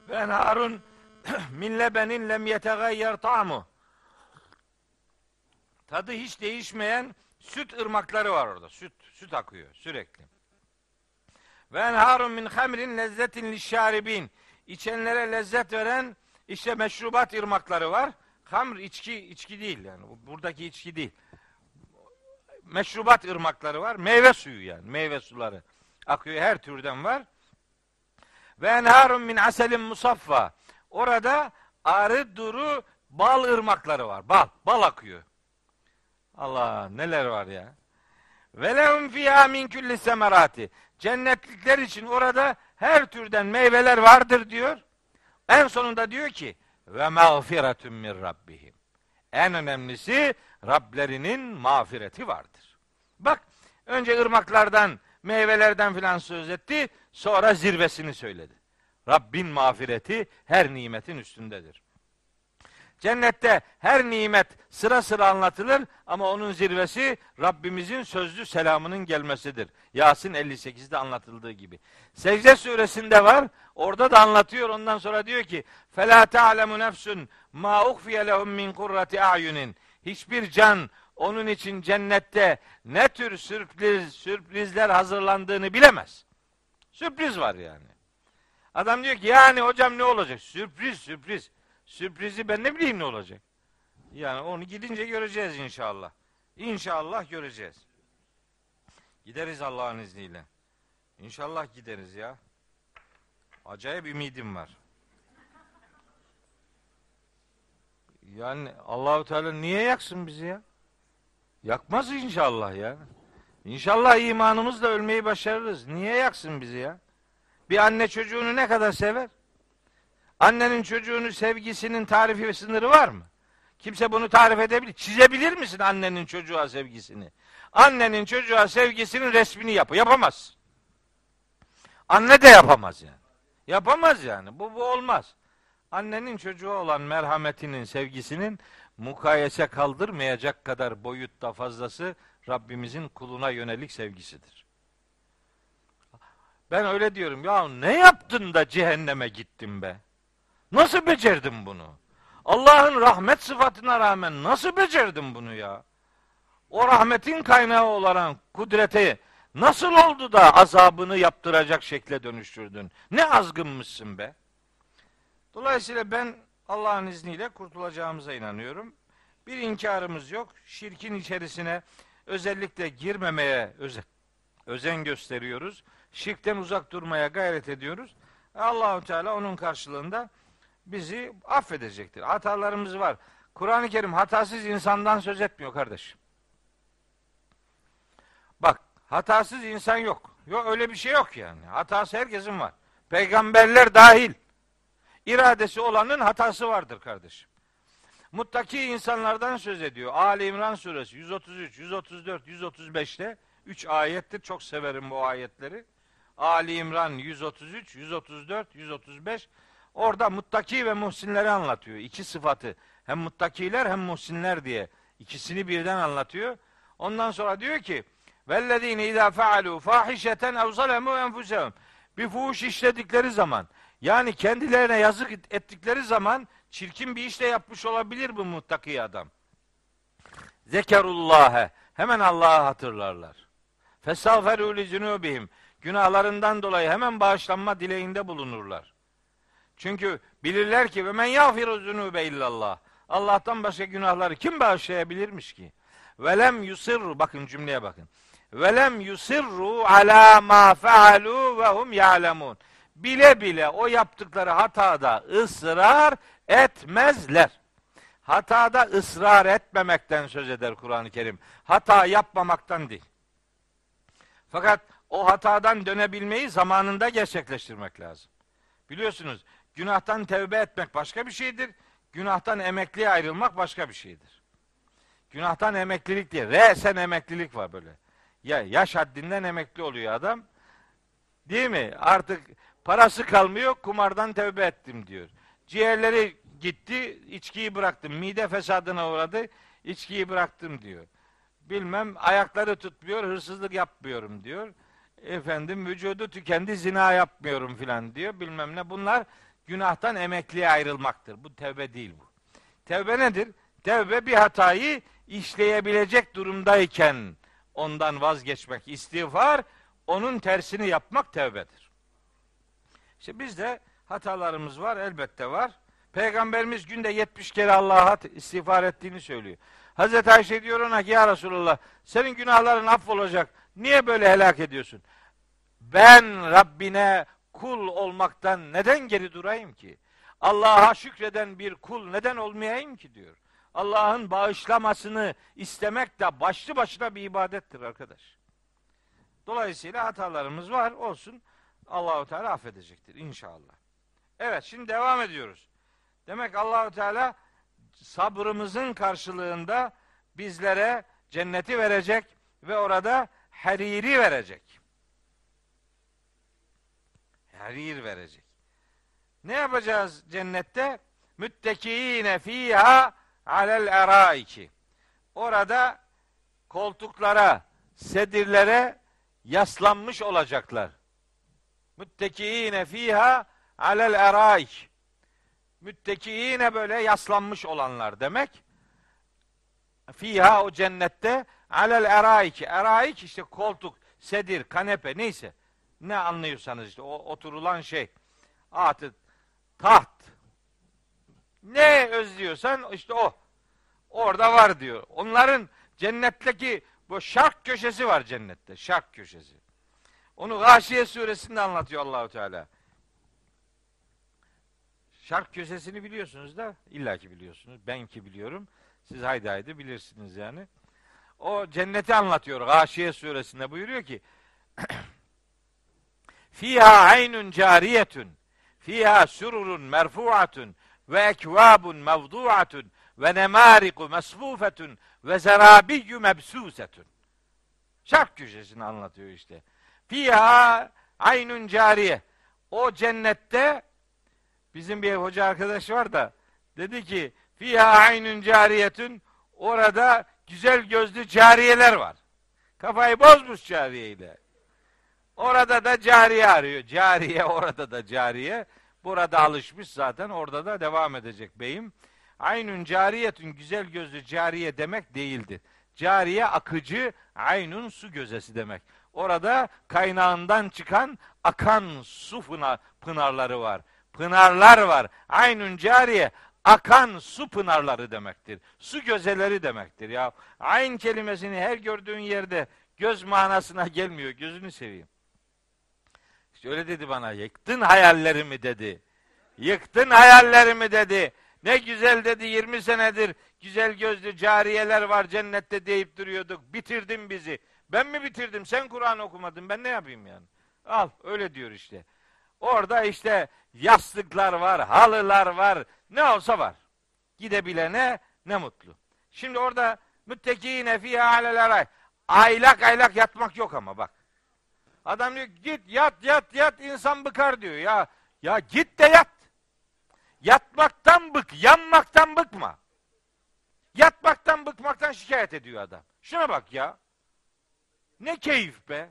S2: Ve enharun min lebenin lem yetegayyer ta'mu. Tadı hiç değişmeyen süt ırmakları var orada. Süt, süt akıyor sürekli. Ve enharun min hamrin lezzetin lişşaribin. İçenlere lezzet veren işte meşrubat ırmakları var. Hamr içki içki değil yani. Buradaki içki değil. Meşrubat ırmakları var. Meyve suyu yani. Meyve suları akıyor. Her türden var. Ve enharun min aselin musaffa. Orada arı duru bal ırmakları var. Bal. Bal akıyor. Allah neler var ya. Ve lehum fiha min kulli semerati. Cennetlikler için orada her türden meyveler vardır diyor. En sonunda diyor ki ve mağfiretun min rabbihim. En önemlisi Rablerinin mağfireti vardır. Bak önce ırmaklardan, meyvelerden filan söz etti, sonra zirvesini söyledi. Rabbin mağfireti her nimetin üstündedir. Cennette her nimet sıra sıra anlatılır ama onun zirvesi Rabbimizin sözlü selamının gelmesidir. Yasin 58'de anlatıldığı gibi. Secde suresinde var. Orada da anlatıyor. Ondan sonra diyor ki: "Fela ta'lemu nefsun ma uhfiye lehum min kurrati a'yunin." Hiçbir can onun için cennette ne tür sürpriz sürprizler hazırlandığını bilemez. Sürpriz var yani. Adam diyor ki yani hocam ne olacak? Sürpriz sürpriz. Sürprizi ben ne bileyim ne olacak? Yani onu gidince göreceğiz inşallah. İnşallah göreceğiz. Gideriz Allah'ın izniyle. İnşallah gideriz ya. Acayip ümidim var. Yani Allahu Teala niye yaksın bizi ya? Yakmaz inşallah ya. İnşallah imanımızla ölmeyi başarırız. Niye yaksın bizi ya? Bir anne çocuğunu ne kadar sever? Annenin çocuğunu sevgisinin tarifi ve sınırı var mı? Kimse bunu tarif edebilir. Çizebilir misin annenin çocuğa sevgisini? Annenin çocuğa sevgisinin resmini yap. Yapamaz. Anne de yapamaz yani. Yapamaz yani. Bu, bu olmaz. Annenin çocuğa olan merhametinin, sevgisinin mukayese kaldırmayacak kadar boyutta fazlası Rabbimizin kuluna yönelik sevgisidir. Ben öyle diyorum. Ya ne yaptın da cehenneme gittin be? Nasıl becerdin bunu? Allah'ın rahmet sıfatına rağmen nasıl becerdin bunu ya? O rahmetin kaynağı olan kudreti nasıl oldu da azabını yaptıracak şekle dönüştürdün? Ne azgınmışsın be? Dolayısıyla ben Allah'ın izniyle kurtulacağımıza inanıyorum. Bir inkarımız yok. Şirkin içerisine özellikle girmemeye özen, özen gösteriyoruz. Şirkten uzak durmaya gayret ediyoruz. Allahu Teala onun karşılığında bizi affedecektir. Hatalarımız var. Kur'an-ı Kerim hatasız insandan söz etmiyor kardeş. Bak hatasız insan yok. Yok öyle bir şey yok yani. Hatası herkesin var. Peygamberler dahil. İradesi olanın hatası vardır kardeşim. Muttaki insanlardan söz ediyor. Ali İmran suresi 133, 134, 135'te 3 ayettir. Çok severim bu ayetleri. Ali İmran 133, 134, 135 Orada muttaki ve muhsinleri anlatıyor. İki sıfatı. Hem muttakiler hem muhsinler diye. ikisini birden anlatıyor. Ondan sonra diyor ki vellezine izâ fealû fâhişeten ev zalemû enfusehum bir fuhuş işledikleri zaman yani kendilerine yazık ettikleri zaman çirkin bir işte yapmış olabilir bu muttaki adam. Zekerullâhe hemen Allah'ı hatırlarlar. Fesâferû li zunûbihim günahlarından dolayı hemen bağışlanma dileğinde bulunurlar. Çünkü bilirler ki ve men yağfiru zunube illallah. Allah'tan başka günahları kim bağışlayabilirmiş ki? Velem yusirru bakın cümleye bakın. Velem yusirru ala ma faalu ve hum ya'lemun. Bile bile o yaptıkları hatada ısrar etmezler. Hatada ısrar etmemekten söz eder Kur'an-ı Kerim. Hata yapmamaktan değil. Fakat o hatadan dönebilmeyi zamanında gerçekleştirmek lazım. Biliyorsunuz Günahtan tevbe etmek başka bir şeydir. Günahtan emekliye ayrılmak başka bir şeydir. Günahtan emeklilik diye. Resen emeklilik var böyle. Ya yaş haddinden emekli oluyor adam. Değil mi? Artık parası kalmıyor, kumardan tevbe ettim diyor. Ciğerleri gitti, içkiyi bıraktım. Mide fesadına uğradı, içkiyi bıraktım diyor. Bilmem ayakları tutmuyor, hırsızlık yapmıyorum diyor. Efendim vücudu tükendi, zina yapmıyorum filan diyor. Bilmem ne. Bunlar günahtan emekliye ayrılmaktır. Bu tevbe değil bu. Tevbe nedir? Tevbe bir hatayı işleyebilecek durumdayken ondan vazgeçmek. İstiğfar Onun tersini yapmak tevbedir. İşte bizde hatalarımız var, elbette var. Peygamberimiz günde 70 kere Allah'a istiğfar ettiğini söylüyor. Hazreti Ayşe diyor ona ki ya Resulallah senin günahların affolacak. Niye böyle helak ediyorsun? Ben Rabbine kul olmaktan neden geri durayım ki? Allah'a şükreden bir kul neden olmayayım ki diyor. Allah'ın bağışlamasını istemek de başlı başına bir ibadettir arkadaş. Dolayısıyla hatalarımız var olsun. Allahu Teala affedecektir inşallah. Evet şimdi devam ediyoruz. Demek Allahu Teala sabrımızın karşılığında bizlere cenneti verecek ve orada heriri verecek. Herir verecek. Ne yapacağız cennette? Müttekine fiha alel eraiki. Orada koltuklara, sedirlere yaslanmış olacaklar. Müttekine fiha alel eraik. Müttekiine böyle yaslanmış olanlar demek. Fiha o cennette alel eraik. Eraik işte koltuk, sedir, kanepe neyse. Ne anlıyorsanız işte o oturulan şey. Atı, taht. Ne özlüyorsan işte o. Orada var diyor. Onların cennetteki bu şark köşesi var cennette. Şark köşesi. Onu Gâşiye suresinde anlatıyor Allahu Teala. Şark köşesini biliyorsunuz da illaki biliyorsunuz. Ben ki biliyorum. Siz haydi haydi bilirsiniz yani. O cenneti anlatıyor. Gâşiye suresinde buyuruyor ki Fiha aynun cariyetun fiha sururun merfu'atun ve ekvabun mevdu'atun ve nemariku mesfufetun ve zerabiyyü mebsusetun. Şark köşesini anlatıyor işte. Fiha aynun cariye. O cennette bizim bir hoca arkadaş var da dedi ki fiha aynun cariyetun orada güzel gözlü cariyeler var. Kafayı bozmuş cariyeyle. Orada da cariye arıyor. Cariye orada da cariye. Burada alışmış zaten. Orada da devam edecek beyim. Aynun cariyetün güzel gözlü cariye demek değildir. Cariye akıcı, aynun su gözesi demek. Orada kaynağından çıkan akan su pınarları var. Pınarlar var. Aynun cariye akan su pınarları demektir. Su gözeleri demektir ya. Ayn kelimesini her gördüğün yerde göz manasına gelmiyor. Gözünü seveyim. Öyle dedi bana. Yıktın hayallerimi dedi. Yıktın hayallerimi dedi. Ne güzel dedi 20 senedir güzel gözlü cariyeler var cennette deyip duruyorduk. Bitirdin bizi. Ben mi bitirdim? Sen Kur'an okumadın. Ben ne yapayım yani? Al öyle diyor işte. Orada işte yastıklar var, halılar var. Ne olsa var. Gidebilene ne mutlu. Şimdi orada müttekine fîhâ alel Aylak aylak yatmak yok ama bak. Adam diyor git yat yat yat insan bıkar diyor. Ya ya git de yat. Yatmaktan bık, yanmaktan bıkma. Yatmaktan bıkmaktan şikayet ediyor adam. Şuna bak ya. Ne keyif be.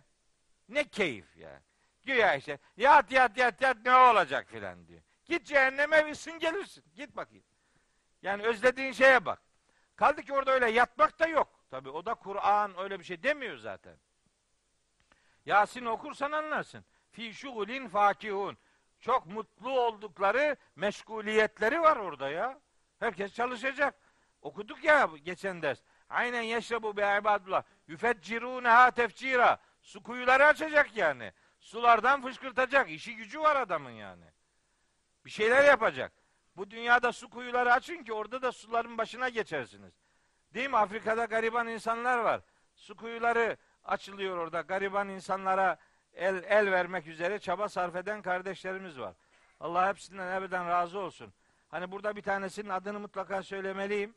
S2: Ne keyif ya. Güya işte yat yat yat yat ne olacak filan diyor. Git cehenneme bilsin gelirsin. Git bakayım. Yani özlediğin şeye bak. Kaldı ki orada öyle yatmak da yok. Tabi o da Kur'an öyle bir şey demiyor zaten. Yasin okursan anlarsın. Fi şugulin fakihun. Çok mutlu oldukları meşguliyetleri var orada ya. Herkes çalışacak. Okuduk ya geçen ders. Aynen yeşrebu be ibadullah. Yüfeccirûneha tefcira. Su kuyuları açacak yani. Sulardan fışkırtacak. İşi gücü var adamın yani. Bir şeyler yapacak. Bu dünyada su kuyuları açın ki orada da suların başına geçersiniz. Değil mi? Afrika'da gariban insanlar var. Su kuyuları açılıyor orada. Gariban insanlara el, el vermek üzere çaba sarf eden kardeşlerimiz var. Allah hepsinden ebeden razı olsun. Hani burada bir tanesinin adını mutlaka söylemeliyim.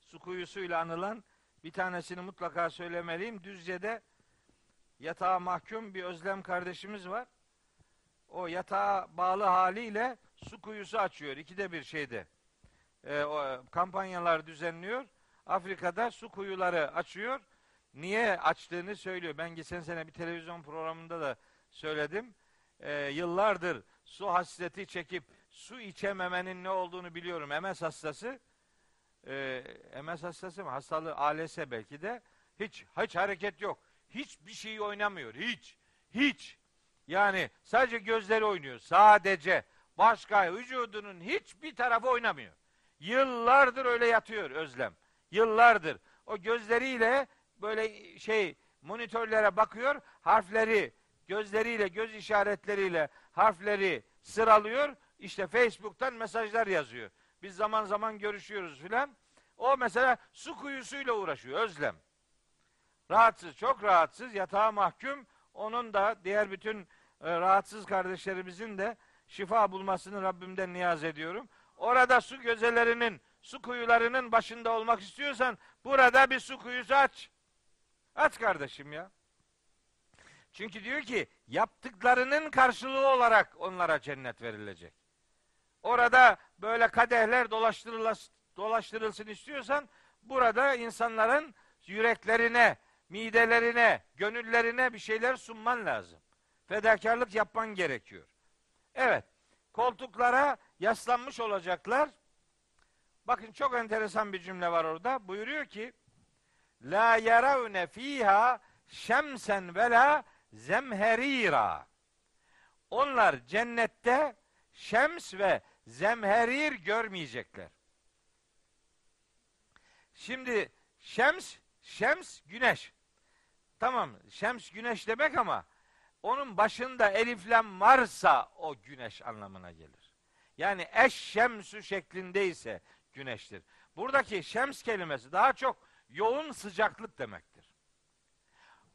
S2: Su kuyusuyla anılan bir tanesini mutlaka söylemeliyim. Düzce'de yatağa mahkum bir özlem kardeşimiz var. O yatağa bağlı haliyle su kuyusu açıyor. İkide bir şeyde. E, o, kampanyalar düzenliyor. Afrika'da su kuyuları açıyor niye açtığını söylüyor. Ben geçen sene bir televizyon programında da söyledim. Ee, yıllardır su hasreti çekip su içememenin ne olduğunu biliyorum. MS hastası e, MS hastası mı? Hastalığı ALS belki de hiç hiç hareket yok. hiçbir şey oynamıyor. Hiç. Hiç. Yani sadece gözleri oynuyor. Sadece. Başka vücudunun hiçbir tarafı oynamıyor. Yıllardır öyle yatıyor Özlem. Yıllardır. O gözleriyle böyle şey monitörlere bakıyor. Harfleri gözleriyle, göz işaretleriyle harfleri sıralıyor. İşte Facebook'tan mesajlar yazıyor. Biz zaman zaman görüşüyoruz filan. O mesela su kuyusuyla uğraşıyor Özlem. Rahatsız, çok rahatsız, yatağa mahkum. Onun da diğer bütün e, rahatsız kardeşlerimizin de şifa bulmasını Rabbimden niyaz ediyorum. Orada su gözelerinin, su kuyularının başında olmak istiyorsan burada bir su kuyusu aç. Aç kardeşim ya. Çünkü diyor ki yaptıklarının karşılığı olarak onlara cennet verilecek. Orada böyle kadehler dolaştırılsın istiyorsan burada insanların yüreklerine, midelerine, gönüllerine bir şeyler sunman lazım. Fedakarlık yapman gerekiyor. Evet, koltuklara yaslanmış olacaklar. Bakın çok enteresan bir cümle var orada. Buyuruyor ki La yaravne fiha şemsen ve la zemherira. Onlar cennette şems ve zemherir görmeyecekler. Şimdi şems, şems güneş. Tamam, şems güneş demek ama onun başında eliflem varsa o güneş anlamına gelir. Yani eş şemsü şeklindeyse güneştir. Buradaki şems kelimesi daha çok yoğun sıcaklık demektir.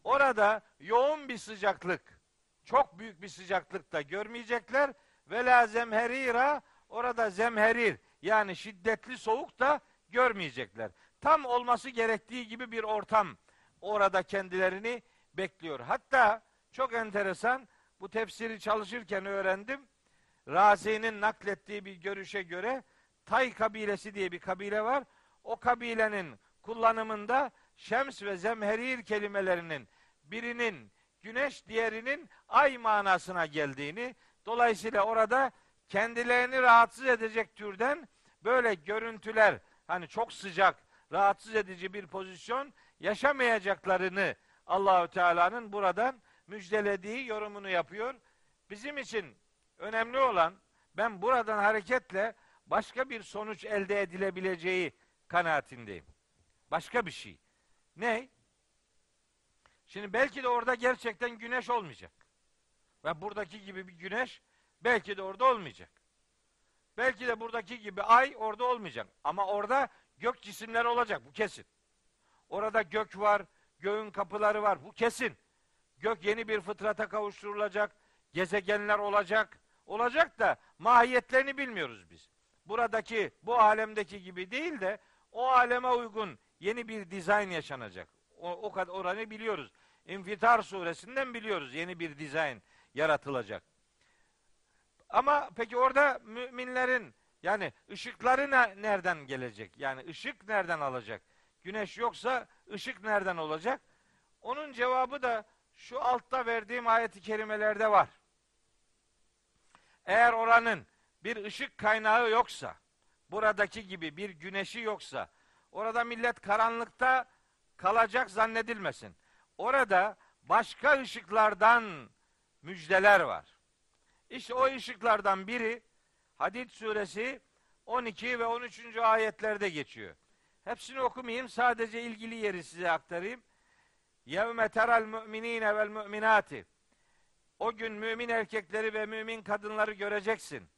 S2: Orada yoğun bir sıcaklık, çok büyük bir sıcaklık da görmeyecekler. Ve la zemherira orada zemherir yani şiddetli soğuk da görmeyecekler. Tam olması gerektiği gibi bir ortam orada kendilerini bekliyor. Hatta çok enteresan bu tefsiri çalışırken öğrendim. Razi'nin naklettiği bir görüşe göre Tay kabilesi diye bir kabile var. O kabilenin kullanımında şems ve zemherir kelimelerinin birinin güneş diğerinin ay manasına geldiğini dolayısıyla orada kendilerini rahatsız edecek türden böyle görüntüler hani çok sıcak rahatsız edici bir pozisyon yaşamayacaklarını Allahü Teala'nın buradan müjdelediği yorumunu yapıyor. Bizim için önemli olan ben buradan hareketle başka bir sonuç elde edilebileceği kanaatindeyim. Başka bir şey. Ne? Şimdi belki de orada gerçekten güneş olmayacak. Ve buradaki gibi bir güneş belki de orada olmayacak. Belki de buradaki gibi ay orada olmayacak. Ama orada gök cisimler olacak. Bu kesin. Orada gök var, göğün kapıları var. Bu kesin. Gök yeni bir fıtrata kavuşturulacak. Gezegenler olacak. Olacak da mahiyetlerini bilmiyoruz biz. Buradaki, bu alemdeki gibi değil de o aleme uygun yeni bir dizayn yaşanacak. O, o kadar oranı biliyoruz. İnfitar suresinden biliyoruz yeni bir dizayn yaratılacak. Ama peki orada müminlerin yani ışıkları ne, nereden gelecek? Yani ışık nereden alacak? Güneş yoksa ışık nereden olacak? Onun cevabı da şu altta verdiğim ayeti kerimelerde var. Eğer oranın bir ışık kaynağı yoksa, buradaki gibi bir güneşi yoksa, orada millet karanlıkta kalacak zannedilmesin. Orada başka ışıklardan müjdeler var. İşte o ışıklardan biri Hadid suresi 12 ve 13. ayetlerde geçiyor. Hepsini okumayayım. Sadece ilgili yeri size aktarayım. Yevme teral müminine vel müminati. O gün mümin erkekleri ve mümin kadınları göreceksin.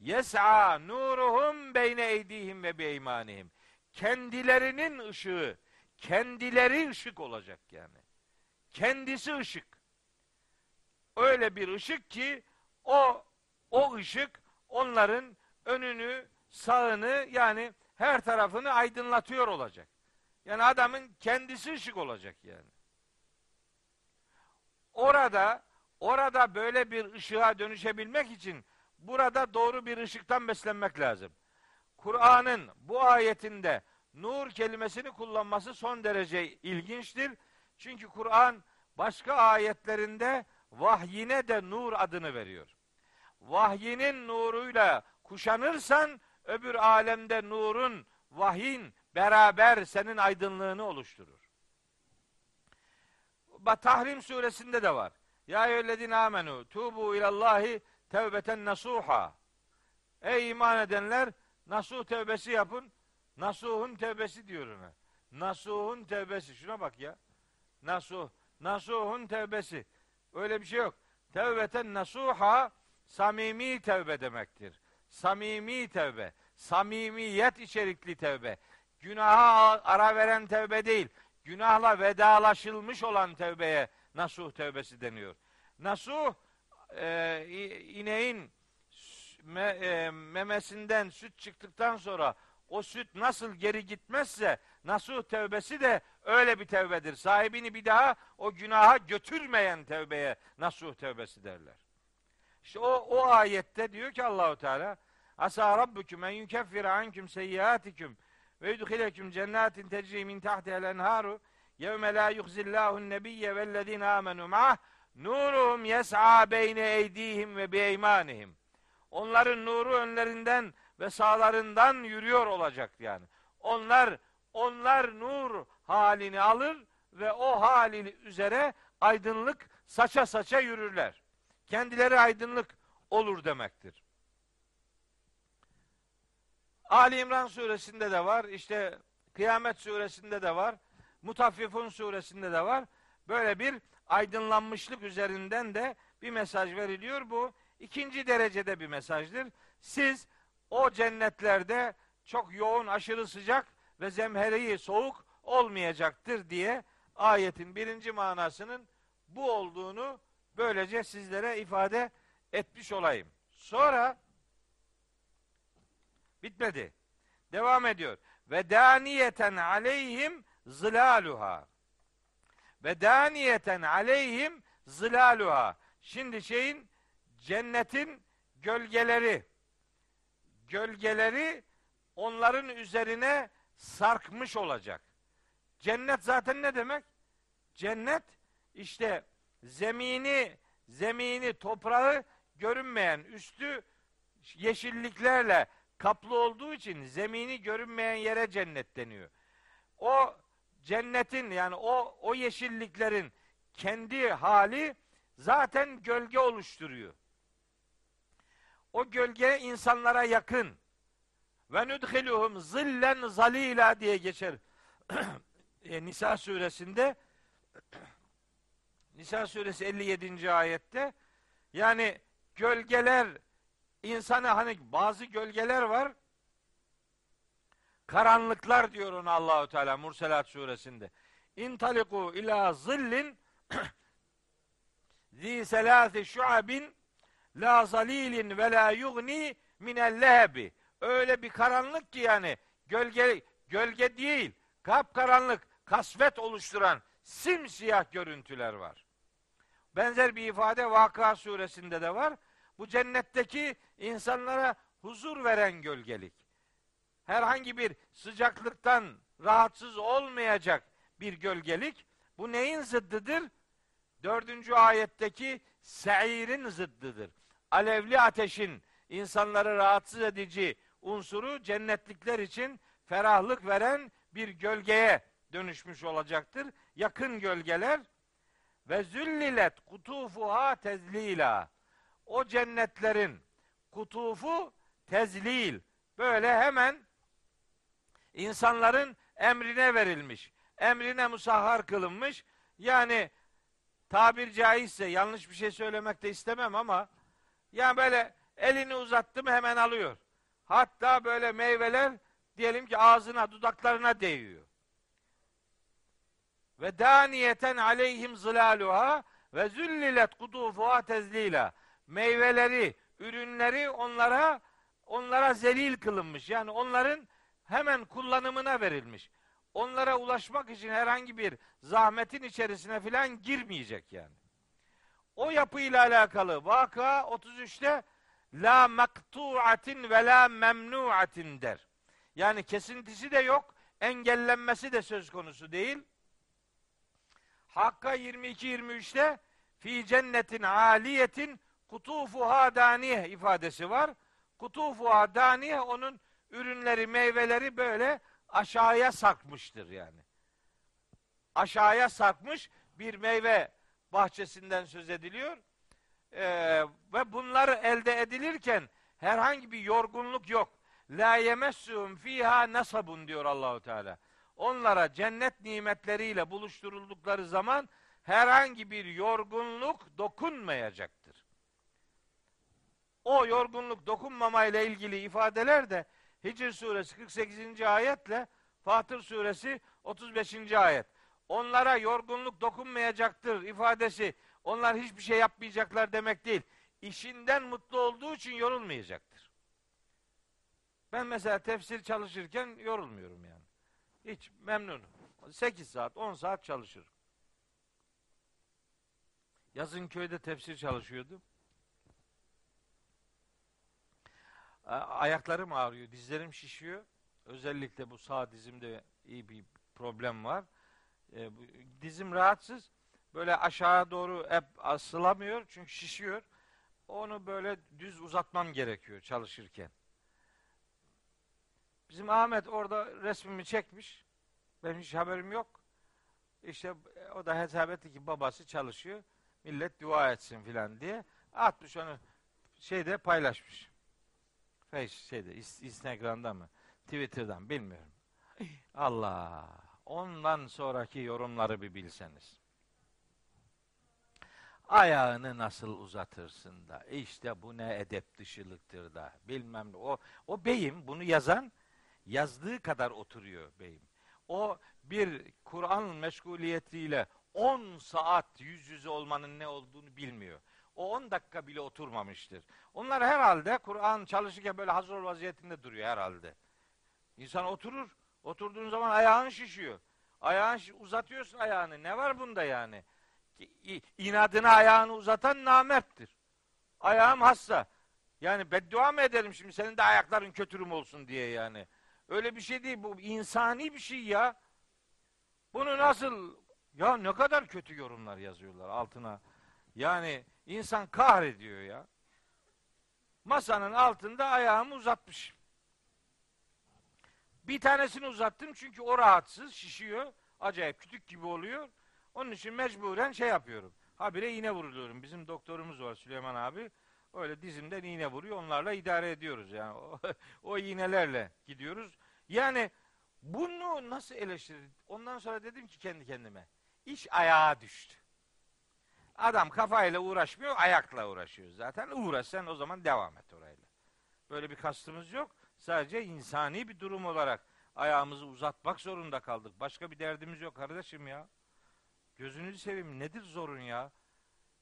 S2: Yes'a nuruhum beyne eydihim ve beymanihim. Kendilerinin ışığı, kendileri ışık olacak yani. Kendisi ışık. Öyle bir ışık ki o o ışık onların önünü, sağını yani her tarafını aydınlatıyor olacak. Yani adamın kendisi ışık olacak yani. Orada orada böyle bir ışığa dönüşebilmek için burada doğru bir ışıktan beslenmek lazım. Kur'an'ın bu ayetinde nur kelimesini kullanması son derece ilginçtir. Çünkü Kur'an başka ayetlerinde vahyine de nur adını veriyor. Vahyinin nuruyla kuşanırsan öbür alemde nurun, vahyin beraber senin aydınlığını oluşturur. Tahrim suresinde de var. Ya eyyühellezine amenu tubu ilallahi tevbeten nasuha. Ey iman edenler nasuh tevbesi yapın. Nasuhun tevbesi diyor ona. Nasuhun tevbesi. Şuna bak ya. Nasuh. Nasuhun tevbesi. Öyle bir şey yok. Tevbeten nasuha samimi tevbe demektir. Samimi tevbe. Samimiyet içerikli tevbe. Günaha ara veren tevbe değil. Günahla vedalaşılmış olan tevbeye nasuh tevbesi deniyor. Nasuh e, ineğin me, e, memesinden süt çıktıktan sonra o süt nasıl geri gitmezse nasuh tevbesi de öyle bir tevbedir. Sahibini bir daha o günaha götürmeyen tevbeye nasuh tevbesi derler. İşte o, o ayette diyor ki Allahu Teala Asa rabbukum en yukeffira ankum seyyiatikum ve yudkhileküm cennetin tecri min tahtiha'l enharu yevme la yuhzillahu nebiyye vellezine amenu ma'ah nuruhum yes'a beyne eydihim ve beymanihim. Onların nuru önlerinden ve sağlarından yürüyor olacak yani. Onlar onlar nur halini alır ve o hali üzere aydınlık saça saça yürürler. Kendileri aydınlık olur demektir. Ali İmran suresinde de var. İşte Kıyamet suresinde de var. Mutaffifun suresinde de var. Böyle bir aydınlanmışlık üzerinden de bir mesaj veriliyor. Bu ikinci derecede bir mesajdır. Siz o cennetlerde çok yoğun, aşırı sıcak ve zemheriyi soğuk olmayacaktır diye ayetin birinci manasının bu olduğunu böylece sizlere ifade etmiş olayım. Sonra bitmedi. Devam ediyor. Ve daniyeten aleyhim zilaluha. Ve daniyeten aleyhim zilaluha. Şimdi şeyin cennetin gölgeleri gölgeleri onların üzerine sarkmış olacak. Cennet zaten ne demek? Cennet işte zemini zemini toprağı görünmeyen üstü yeşilliklerle kaplı olduğu için zemini görünmeyen yere cennet deniyor. O cennetin yani o o yeşilliklerin kendi hali zaten gölge oluşturuyor. O gölge insanlara yakın. Ve nudhiluhum zillen zalila diye geçer. e, Nisa suresinde Nisa suresi 57. ayette yani gölgeler insana hani bazı gölgeler var karanlıklar diyor ona Allahu Teala Murselat suresinde. İntaliku ila zillin zi selâsi şuabin la zalilin ve la yugni minel lehebi. Öyle bir karanlık ki yani gölge gölge değil, kap karanlık, kasvet oluşturan simsiyah görüntüler var. Benzer bir ifade Vakıa suresinde de var. Bu cennetteki insanlara huzur veren gölgelik. Herhangi bir sıcaklıktan rahatsız olmayacak bir gölgelik. Bu neyin zıddıdır? Dördüncü ayetteki seirin zıddıdır. Alevli ateşin insanları rahatsız edici unsuru cennetlikler için ferahlık veren bir gölgeye dönüşmüş olacaktır. Yakın gölgeler ve züllilet kutufuha tezlila. O cennetlerin kutufu tezlil. Böyle hemen insanların emrine verilmiş. Emrine musahhar kılınmış. Yani tabir caizse yanlış bir şey söylemek de istemem ama yani böyle elini uzattı mı hemen alıyor. Hatta böyle meyveler diyelim ki ağzına, dudaklarına değiyor. Ve daniyeten aleyhim zilaluha ve züllilet kutufuha tezlila. Meyveleri, ürünleri onlara onlara zelil kılınmış. Yani onların hemen kullanımına verilmiş. Onlara ulaşmak için herhangi bir zahmetin içerisine filan girmeyecek yani. O yapıyla alakalı vaka 33'te la maktu'atin ve la memnu'atin der. Yani kesintisi de yok, engellenmesi de söz konusu değil. Hakka 22-23'te fi cennetin aliyetin kutufuha daniye ifadesi var. Kutufuha daniye onun ürünleri, meyveleri böyle aşağıya sarkmıştır yani. Aşağıya sarkmış, bir meyve bahçesinden söz ediliyor. Ee, ve bunlar elde edilirken herhangi bir yorgunluk yok. La yemessum fiha nasabun diyor Allahu Teala. Onlara cennet nimetleriyle buluşturuldukları zaman herhangi bir yorgunluk dokunmayacaktır. O yorgunluk dokunmama ile ilgili ifadeler de Hicr suresi 48. ayetle Fatır suresi 35. ayet. Onlara yorgunluk dokunmayacaktır ifadesi. Onlar hiçbir şey yapmayacaklar demek değil. İşinden mutlu olduğu için yorulmayacaktır. Ben mesela tefsir çalışırken yorulmuyorum yani. Hiç memnunum. 8 saat, 10 saat çalışırım. Yazın köyde tefsir çalışıyordum. Ayaklarım ağrıyor, dizlerim şişiyor. Özellikle bu sağ dizimde iyi bir problem var. E, dizim rahatsız. Böyle aşağı doğru hep asılamıyor çünkü şişiyor. Onu böyle düz uzatmam gerekiyor çalışırken. Bizim Ahmet orada resmimi çekmiş. Benim hiç haberim yok. İşte o da hesap etti ki babası çalışıyor. Millet dua etsin filan diye. Atmış onu şeyde paylaşmış. Face şeyde Instagram'da mı? Twitter'dan bilmiyorum. Allah. Ondan sonraki yorumları bir bilseniz. Ayağını nasıl uzatırsın da işte bu ne edep dışılıktır da bilmem ne. O, o beyim bunu yazan yazdığı kadar oturuyor beyim. O bir Kur'an meşguliyetiyle 10 saat yüz yüze olmanın ne olduğunu bilmiyor. O 10 dakika bile oturmamıştır. Onlar herhalde Kur'an çalışırken böyle hazır vaziyetinde duruyor herhalde. İnsan oturur. Oturduğun zaman ayağın şişiyor. Ayağın uzatıyorsun ayağını. Ne var bunda yani? İnadına ayağını uzatan namerttir. Ayağım hasta. Yani beddua mı ederim şimdi senin de ayakların kötürüm olsun diye yani. Öyle bir şey değil. Bu insani bir şey ya. Bunu nasıl ya ne kadar kötü yorumlar yazıyorlar altına. Yani insan kahrediyor ya. Masanın altında ayağımı uzatmışım. Bir tanesini uzattım çünkü o rahatsız, şişiyor. Acayip kütük gibi oluyor. Onun için mecburen şey yapıyorum. Habire iğne vuruluyorum. Bizim doktorumuz var Süleyman abi. Öyle dizimden iğne vuruyor. Onlarla idare ediyoruz yani. O, iğnelerle gidiyoruz. Yani bunu nasıl eleştirir? Ondan sonra dedim ki kendi kendime. İş ayağa düştü. Adam kafayla uğraşmıyor, ayakla uğraşıyor zaten. Uğraşsan o zaman devam et orayla. Böyle bir kastımız yok. Sadece insani bir durum olarak ayağımızı uzatmak zorunda kaldık. Başka bir derdimiz yok kardeşim ya. Gözünüzü seveyim nedir zorun ya?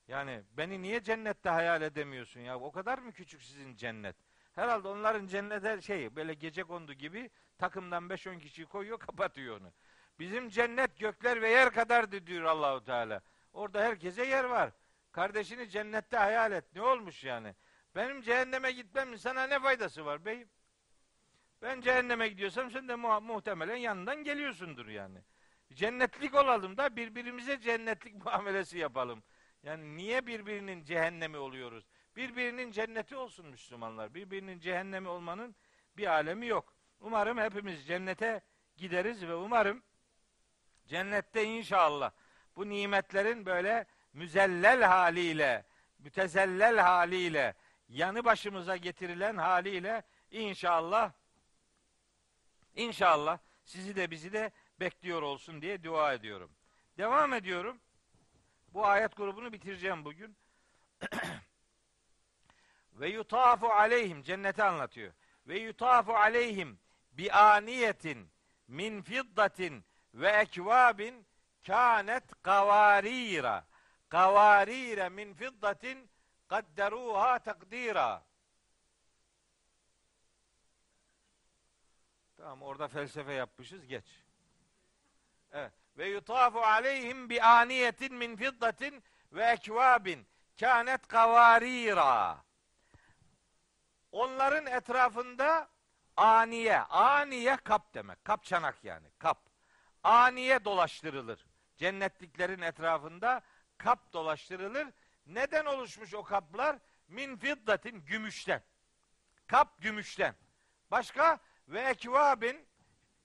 S2: Yani beni niye cennette hayal edemiyorsun ya? O kadar mı küçük sizin cennet? Herhalde onların cennete şey böyle gece kondu gibi takımdan 5-10 kişiyi koyuyor kapatıyor onu. Bizim cennet gökler ve yer kadardı diyor Allahu Teala. Orada herkese yer var. Kardeşini cennette hayal et. Ne olmuş yani? Benim cehenneme gitmemin sana ne faydası var beyim? Ben cehenneme gidiyorsam sen de mu- muhtemelen yanından geliyorsundur yani. Cennetlik olalım da birbirimize cennetlik muamelesi yapalım. Yani niye birbirinin cehennemi oluyoruz? Birbirinin cenneti olsun Müslümanlar. Birbirinin cehennemi olmanın bir alemi yok. Umarım hepimiz cennete gideriz ve umarım cennette inşallah bu nimetlerin böyle müzellel haliyle, mütezellel haliyle, yanı başımıza getirilen haliyle inşallah inşallah sizi de bizi de bekliyor olsun diye dua ediyorum. Devam ediyorum. Bu ayet grubunu bitireceğim bugün. Ve yutafu aleyhim cenneti anlatıyor. Ve yutafu aleyhim bi aniyetin min fiddatin ve ekvabin kânet kavarira. Kavarire min fiddatin kadderuha takdira. Tamam orada felsefe yapmışız geç. Evet. Ve yutafu aleyhim bi aniyetin min fiddatin ve ekvabin kânet kavarira. Onların etrafında aniye, aniye kap demek. Kap çanak yani, kap. Aniye dolaştırılır. Cennetliklerin etrafında kap dolaştırılır. Neden oluşmuş o kaplar? Min fiddatin, gümüşten. Kap gümüşten. Başka? Ve ekvabin,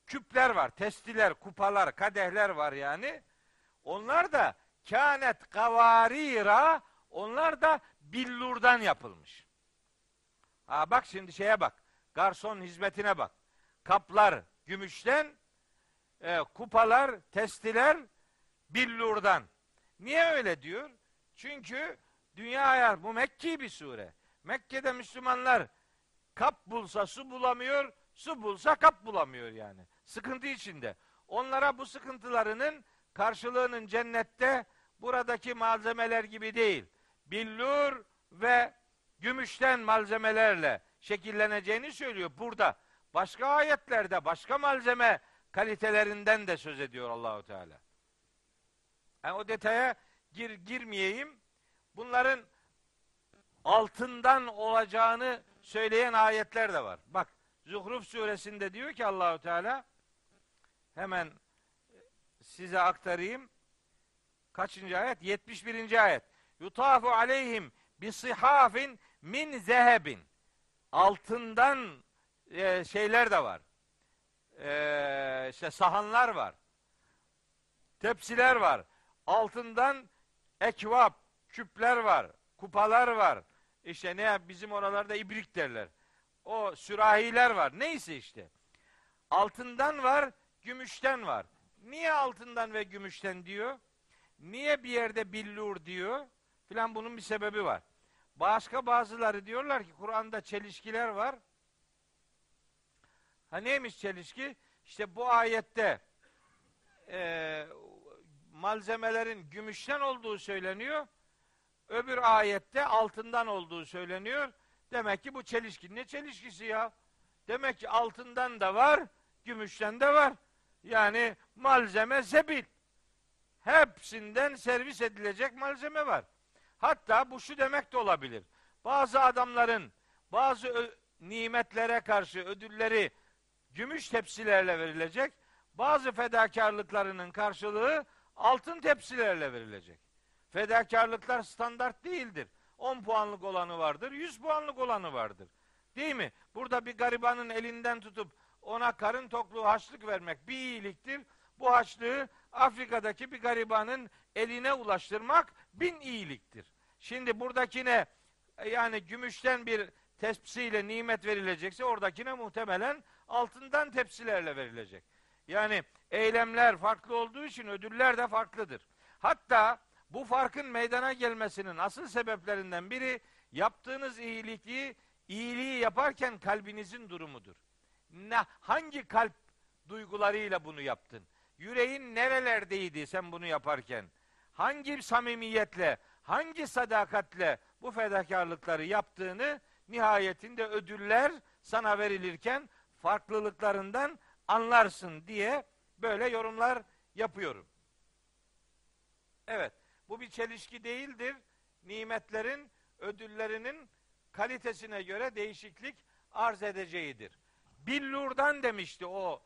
S2: küpler var, testiler, kupalar, kadehler var yani. Onlar da kânet kavarira onlar da billurdan yapılmış. Ha bak şimdi şeye bak. Garson hizmetine bak. Kaplar gümüşten, e, kupalar, testiler billurdan. Niye öyle diyor? Çünkü dünya ayar bu Mekki bir sure. Mekke'de Müslümanlar kap bulsa su bulamıyor, su bulsa kap bulamıyor yani. Sıkıntı içinde. Onlara bu sıkıntılarının karşılığının cennette buradaki malzemeler gibi değil. Billur ve gümüşten malzemelerle şekilleneceğini söylüyor burada. Başka ayetlerde başka malzeme kalitelerinden de söz ediyor Allahu Teala. Yani o detaya gir, girmeyeyim. Bunların altından olacağını söyleyen ayetler de var. Bak Zuhruf suresinde diyor ki Allahu Teala hemen size aktarayım. Kaçıncı ayet? 71. ayet. Yutafu aleyhim bi sihafin min zehebin. Altından e, şeyler de var. E, işte sahanlar var. Tepsiler var. Altından ekvap, küpler var. Kupalar var. İşte ne bizim oralarda ibrik derler. O sürahiler var. Neyse işte. Altından var, gümüşten var. Niye altından ve gümüşten diyor? Niye bir yerde billur diyor? Filan bunun bir sebebi var. Başka bazıları diyorlar ki Kur'an'da çelişkiler var. Ha neymiş çelişki? İşte bu ayette e, malzemelerin gümüşten olduğu söyleniyor. Öbür ayette altından olduğu söyleniyor. Demek ki bu çelişki. Ne çelişkisi ya? Demek ki altından da var, gümüşten de var. Yani malzeme sebil. Hepsinden servis edilecek malzeme var. Hatta bu şu demek de olabilir. Bazı adamların bazı nimetlere karşı ödülleri gümüş tepsilerle verilecek. Bazı fedakarlıklarının karşılığı altın tepsilerle verilecek. Fedakarlıklar standart değildir. 10 puanlık olanı vardır, 100 puanlık olanı vardır. Değil mi? Burada bir garibanın elinden tutup ona karın tokluğu haçlık vermek bir iyiliktir. Bu haçlığı Afrika'daki bir garibanın eline ulaştırmak bin iyiliktir. Şimdi buradakine yani gümüşten bir tepsiyle nimet verilecekse oradakine muhtemelen altından tepsilerle verilecek. Yani eylemler farklı olduğu için ödüller de farklıdır. Hatta bu farkın meydana gelmesinin asıl sebeplerinden biri yaptığınız iyiliği iyiliği yaparken kalbinizin durumudur. Ne, hangi kalp duygularıyla bunu yaptın? Yüreğin nerelerdeydi sen bunu yaparken? Hangi samimiyetle, hangi sadakatle bu fedakarlıkları yaptığını nihayetinde ödüller sana verilirken farklılıklarından anlarsın diye böyle yorumlar yapıyorum. Evet, bu bir çelişki değildir. Nimetlerin, ödüllerinin kalitesine göre değişiklik arz edeceğidir. Billurdan demişti o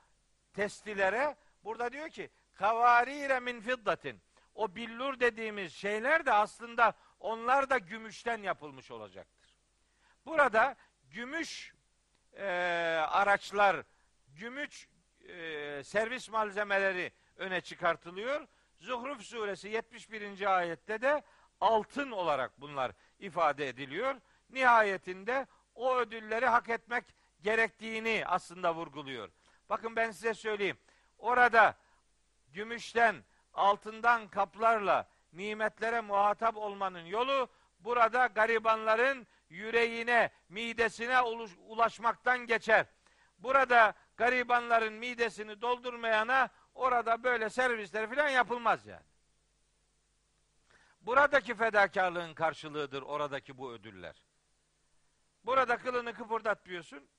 S2: testilere. Burada diyor ki kavarire min fiddatin. O billur dediğimiz şeyler de aslında onlar da gümüşten yapılmış olacaktır. Burada gümüş e, araçlar, gümüş e, servis malzemeleri öne çıkartılıyor. Zuhruf suresi 71. ayette de altın olarak bunlar ifade ediliyor. Nihayetinde o ödülleri hak etmek gerektiğini aslında vurguluyor. Bakın ben size söyleyeyim. Orada gümüşten, altından kaplarla nimetlere muhatap olmanın yolu burada garibanların yüreğine, midesine ulaşmaktan geçer. Burada garibanların midesini doldurmayana orada böyle servisler falan yapılmaz yani. Buradaki fedakarlığın karşılığıdır oradaki bu ödüller. Burada kılını kıpırdatmıyorsun.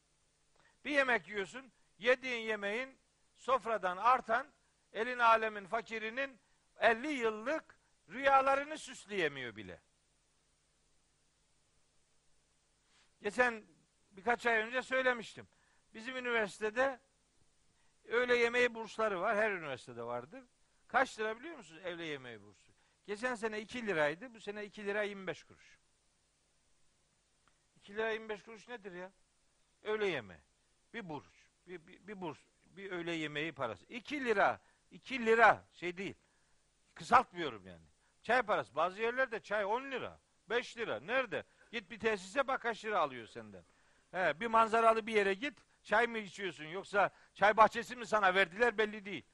S2: Bir yemek yiyorsun. Yediğin yemeğin sofradan artan elin alemin fakirinin 50 yıllık rüyalarını süsleyemiyor bile. Geçen birkaç ay önce söylemiştim. Bizim üniversitede öğle yemeği bursları var. Her üniversitede vardır. Kaç lira biliyor musunuz öğle yemeği bursu? Geçen sene 2 liraydı. Bu sene 2 lira 25 kuruş. 2 lira 25 kuruş nedir ya? Öğle yemeği. Bir burs. Bir, bir, bir burs. Bir öğle yemeği parası. 2 lira. 2 lira şey değil. Kısaltmıyorum yani. Çay parası. Bazı yerlerde çay 10 lira. 5 lira. Nerede? Git bir tesise bak kaç lira alıyor senden. He, bir manzaralı bir yere git. Çay mı içiyorsun yoksa çay bahçesi mi sana verdiler belli değil.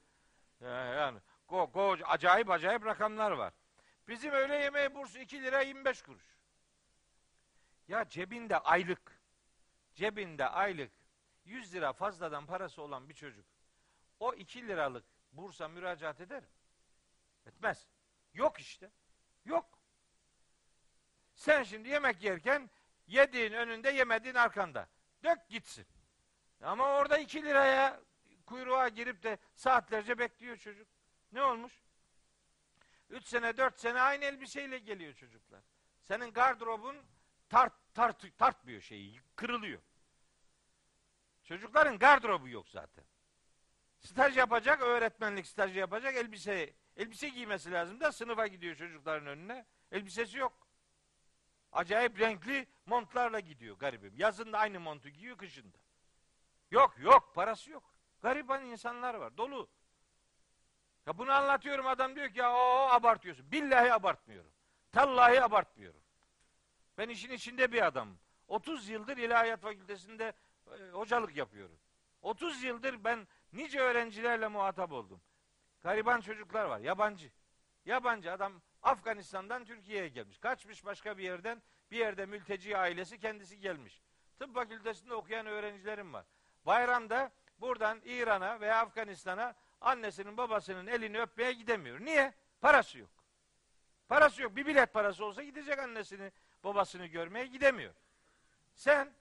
S2: Yani go, go, acayip acayip rakamlar var. Bizim öğle yemeği bursu 2 lira 25 kuruş. Ya cebinde aylık cebinde aylık 100 lira fazladan parası olan bir çocuk o 2 liralık bursa müracaat eder mi? Etmez. Yok işte. Yok. Sen şimdi yemek yerken yediğin önünde yemediğin arkanda. Dök gitsin. Ama orada 2 liraya kuyruğa girip de saatlerce bekliyor çocuk. Ne olmuş? 3 sene 4 sene aynı elbiseyle geliyor çocuklar. Senin gardırobun tart, tart, tartmıyor şeyi. Kırılıyor. Çocukların gardırobu yok zaten. Staj yapacak, öğretmenlik stajı yapacak, elbise elbise giymesi lazım da sınıfa gidiyor çocukların önüne. Elbisesi yok. Acayip renkli montlarla gidiyor garibim. Yazın da aynı montu giyiyor, kışında. Yok, yok, parası yok. Gariban insanlar var, dolu. Ya bunu anlatıyorum adam diyor ki ya o abartıyorsun. Billahi abartmıyorum. Tallahi abartmıyorum. Ben işin içinde bir adamım. 30 yıldır İlahiyat Fakültesi'nde e, hocalık yapıyorum. 30 yıldır ben nice öğrencilerle muhatap oldum. Gariban çocuklar var, yabancı. Yabancı adam Afganistan'dan Türkiye'ye gelmiş. Kaçmış başka bir yerden, bir yerde mülteci ailesi kendisi gelmiş. Tıp fakültesinde okuyan öğrencilerim var. Bayramda buradan İran'a veya Afganistan'a annesinin babasının elini öpmeye gidemiyor. Niye? Parası yok. Parası yok. Bir bilet parası olsa gidecek annesini, babasını görmeye gidemiyor. Sen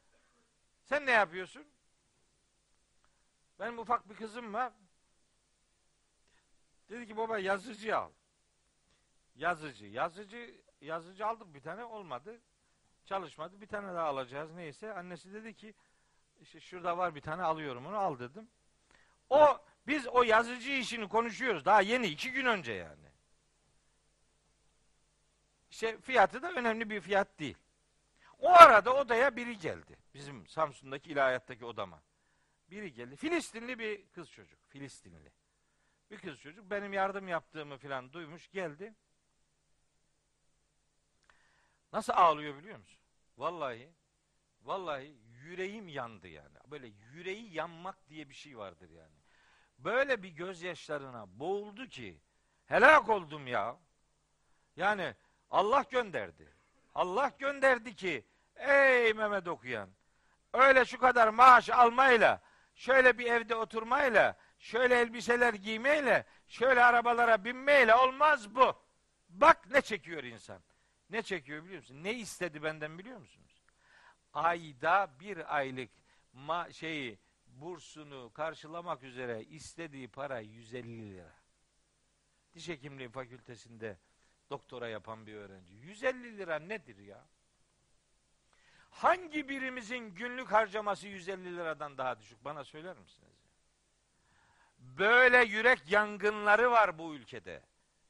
S2: sen ne yapıyorsun? Benim ufak bir kızım var. Dedi ki baba yazıcı al. Yazıcı. Yazıcı yazıcı aldık bir tane olmadı. Çalışmadı. Bir tane daha alacağız neyse. Annesi dedi ki işte şurada var bir tane alıyorum onu al dedim. O biz o yazıcı işini konuşuyoruz. Daha yeni iki gün önce yani. İşte fiyatı da önemli bir fiyat değil. O arada odaya biri geldi. Bizim Samsun'daki ilahiyattaki odama. Biri geldi. Filistinli bir kız çocuk. Filistinli. Bir kız çocuk benim yardım yaptığımı filan duymuş geldi. Nasıl ağlıyor biliyor musun? Vallahi vallahi yüreğim yandı yani. Böyle yüreği yanmak diye bir şey vardır yani. Böyle bir gözyaşlarına boğuldu ki helak oldum ya. Yani Allah gönderdi. Allah gönderdi ki ey Mehmet okuyan öyle şu kadar maaş almayla şöyle bir evde oturmayla şöyle elbiseler giymeyle şöyle arabalara binmeyle olmaz bu. Bak ne çekiyor insan. Ne çekiyor biliyor musun? Ne istedi benden biliyor musunuz? Ayda bir aylık ma şeyi bursunu karşılamak üzere istediği para 150 lira. Diş hekimliği fakültesinde doktora yapan bir öğrenci. 150 lira nedir ya? Hangi birimizin günlük harcaması 150 liradan daha düşük? Bana söyler misiniz? Böyle yürek yangınları var bu ülkede.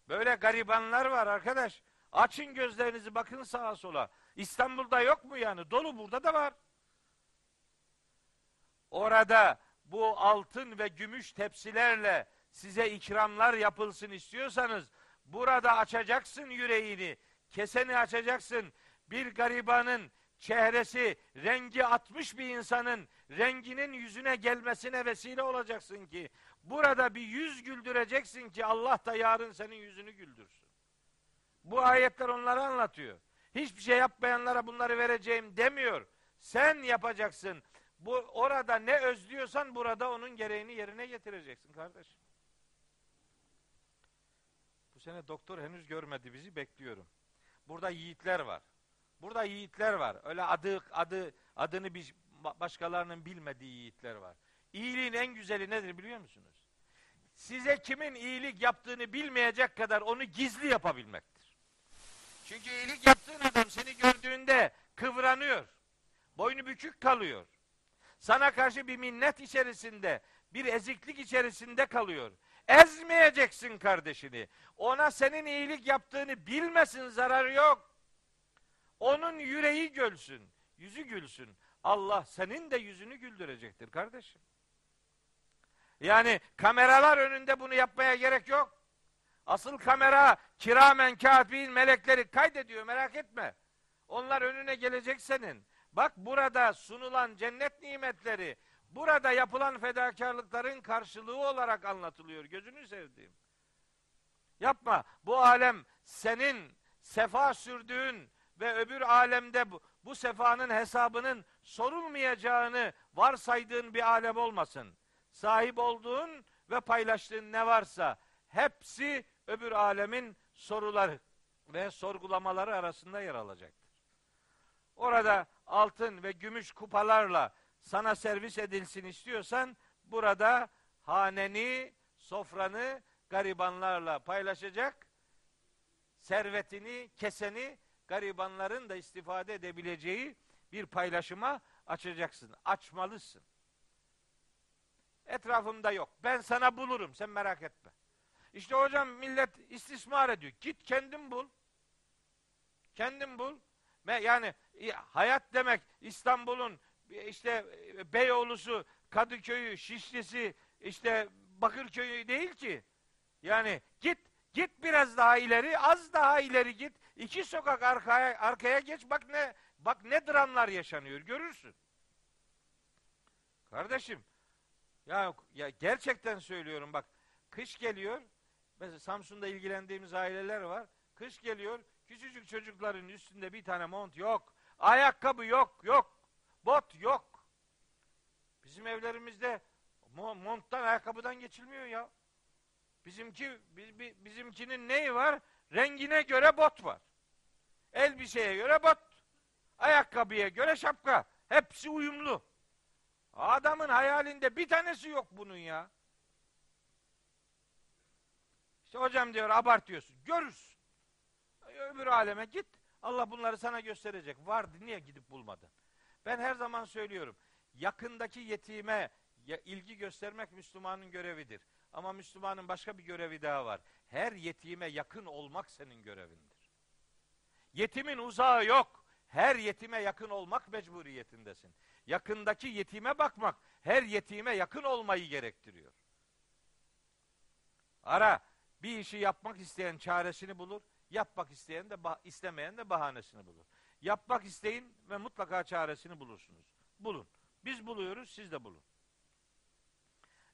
S2: Böyle garibanlar var arkadaş. Açın gözlerinizi bakın sağa sola. İstanbul'da yok mu yani? Dolu burada da var. Orada bu altın ve gümüş tepsilerle size ikramlar yapılsın istiyorsanız burada açacaksın yüreğini, keseni açacaksın. Bir garibanın çehresi rengi atmış bir insanın renginin yüzüne gelmesine vesile olacaksın ki burada bir yüz güldüreceksin ki Allah da yarın senin yüzünü güldürsün. Bu ayetler onları anlatıyor. Hiçbir şey yapmayanlara bunları vereceğim demiyor. Sen yapacaksın. Bu orada ne özlüyorsan burada onun gereğini yerine getireceksin kardeş. Bu sene doktor henüz görmedi bizi bekliyorum. Burada yiğitler var. Burada yiğitler var. Öyle adı adı adını bir başkalarının bilmediği yiğitler var. İyiliğin en güzeli nedir biliyor musunuz? Size kimin iyilik yaptığını bilmeyecek kadar onu gizli yapabilmektir. Çünkü iyilik yaptığın adam seni gördüğünde kıvranıyor. Boynu bükük kalıyor. Sana karşı bir minnet içerisinde, bir eziklik içerisinde kalıyor. Ezmeyeceksin kardeşini. Ona senin iyilik yaptığını bilmesin, zararı yok. Onun yüreği gülsün, yüzü gülsün. Allah senin de yüzünü güldürecektir kardeşim. Yani kameralar önünde bunu yapmaya gerek yok. Asıl kamera kiramen katibin melekleri kaydediyor merak etme. Onlar önüne gelecek senin. Bak burada sunulan cennet nimetleri burada yapılan fedakarlıkların karşılığı olarak anlatılıyor. Gözünü sevdiğim. Yapma. Bu alem senin sefa sürdüğün ve öbür alemde bu, bu sefanın hesabının sorulmayacağını varsaydığın bir alem olmasın. Sahip olduğun ve paylaştığın ne varsa hepsi öbür alemin soruları ve sorgulamaları arasında yer alacaktır. Orada altın ve gümüş kupalarla sana servis edilsin istiyorsan burada haneni, sofranı garibanlarla paylaşacak, servetini, keseni garibanların da istifade edebileceği bir paylaşıma açacaksın. Açmalısın. Etrafımda yok. Ben sana bulurum. Sen merak etme. İşte hocam millet istismar ediyor. Git kendin bul. Kendin bul. Yani hayat demek İstanbul'un işte Beyoğlu'su, Kadıköy'ü, Şişli'si, işte Bakırköy'ü değil ki. Yani git git biraz daha ileri, az daha ileri git. İki sokak arkaya arkaya geç bak ne bak ne dramlar yaşanıyor görürsün. Kardeşim ya, ya gerçekten söylüyorum bak kış geliyor. Mesela Samsun'da ilgilendiğimiz aileler var. Kış geliyor. Küçücük çocukların üstünde bir tane mont yok. Ayakkabı yok, yok. Bot yok. Bizim evlerimizde monttan, ayakkabıdan geçilmiyor ya. Bizimki bizimkinin neyi var? Rengine göre bot var. Elbiseye göre bot. Ayakkabıya göre şapka. Hepsi uyumlu. Adamın hayalinde bir tanesi yok bunun ya. İşte hocam diyor abartıyorsun. Görürsün. Öbür aleme git. Allah bunları sana gösterecek. Vardı niye gidip bulmadın? Ben her zaman söylüyorum. Yakındaki yetime ilgi göstermek Müslümanın görevidir. Ama Müslümanın başka bir görevi daha var. Her yetime yakın olmak senin görevindir. Yetimin uzağı yok. Her yetime yakın olmak mecburiyetindesin. Yakındaki yetime bakmak her yetime yakın olmayı gerektiriyor. Ara bir işi yapmak isteyen çaresini bulur. Yapmak isteyen de istemeyen de bahanesini bulur. Yapmak isteyin ve mutlaka çaresini bulursunuz. Bulun. Biz buluyoruz, siz de bulun.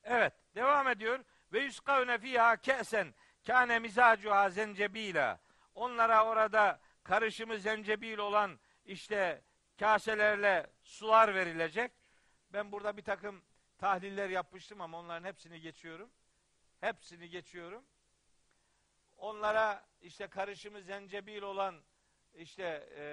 S2: Evet, devam ediyor. Ve yuskavne fiha ke'sen kâne mizacuha zencebila. Onlara orada karışımı zencebil olan işte kaselerle sular verilecek. Ben burada bir takım tahliller yapmıştım ama onların hepsini geçiyorum. Hepsini geçiyorum. Onlara işte karışımı zencebil olan işte e,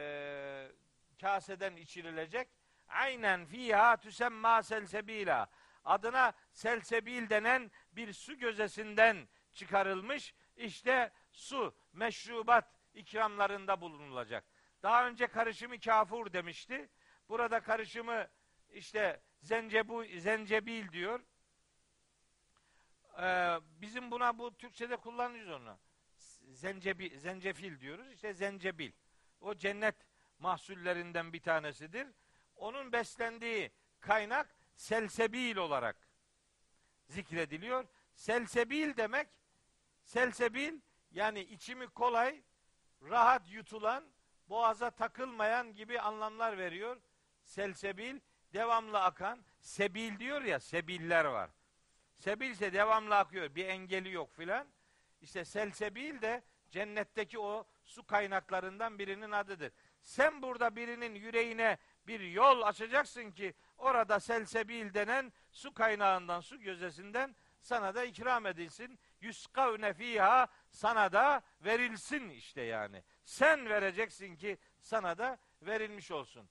S2: kaseden içirilecek. Aynen fiha tüsemma selsebila. Adına selsebil denen bir su gözesinden çıkarılmış işte su, meşrubat ikramlarında bulunulacak. Daha önce karışımı kafur demişti. Burada karışımı işte zencebu, zencebil diyor. Ee, bizim buna bu Türkçe'de kullanıyoruz onu. Zencebi, zencefil diyoruz. İşte zencebil. O cennet mahsullerinden bir tanesidir. Onun beslendiği kaynak selsebil olarak zikrediliyor. Selsebil demek selsebil yani içimi kolay, rahat yutulan, boğaza takılmayan gibi anlamlar veriyor. Selsebil devamlı akan, sebil diyor ya, sebiller var. Sebil ise devamlı akıyor, bir engeli yok filan. İşte selsebil de cennetteki o su kaynaklarından birinin adıdır. Sen burada birinin yüreğine bir yol açacaksın ki orada selsebil denen su kaynağından, su gözesinden sana da ikram edilsin. Yuskavne fiha sana da verilsin işte yani. Sen vereceksin ki sana da verilmiş olsun.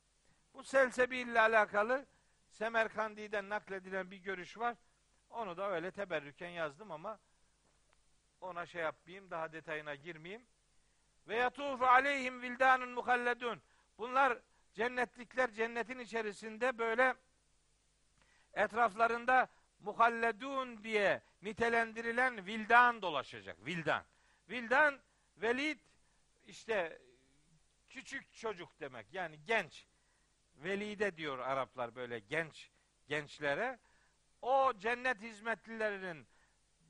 S2: Bu selsebil ile alakalı Semerkandi'den nakledilen bir görüş var. Onu da öyle teberrüken yazdım ama ona şey yapmayayım, daha detayına girmeyeyim. Ve yatufu aleyhim vildanun muhalledun. Bunlar cennetlikler cennetin içerisinde böyle etraflarında muhalledun diye nitelendirilen vildan dolaşacak. Vildan. Vildan velid işte küçük çocuk demek. Yani genç. Velide diyor Araplar böyle genç gençlere. O cennet hizmetlilerinin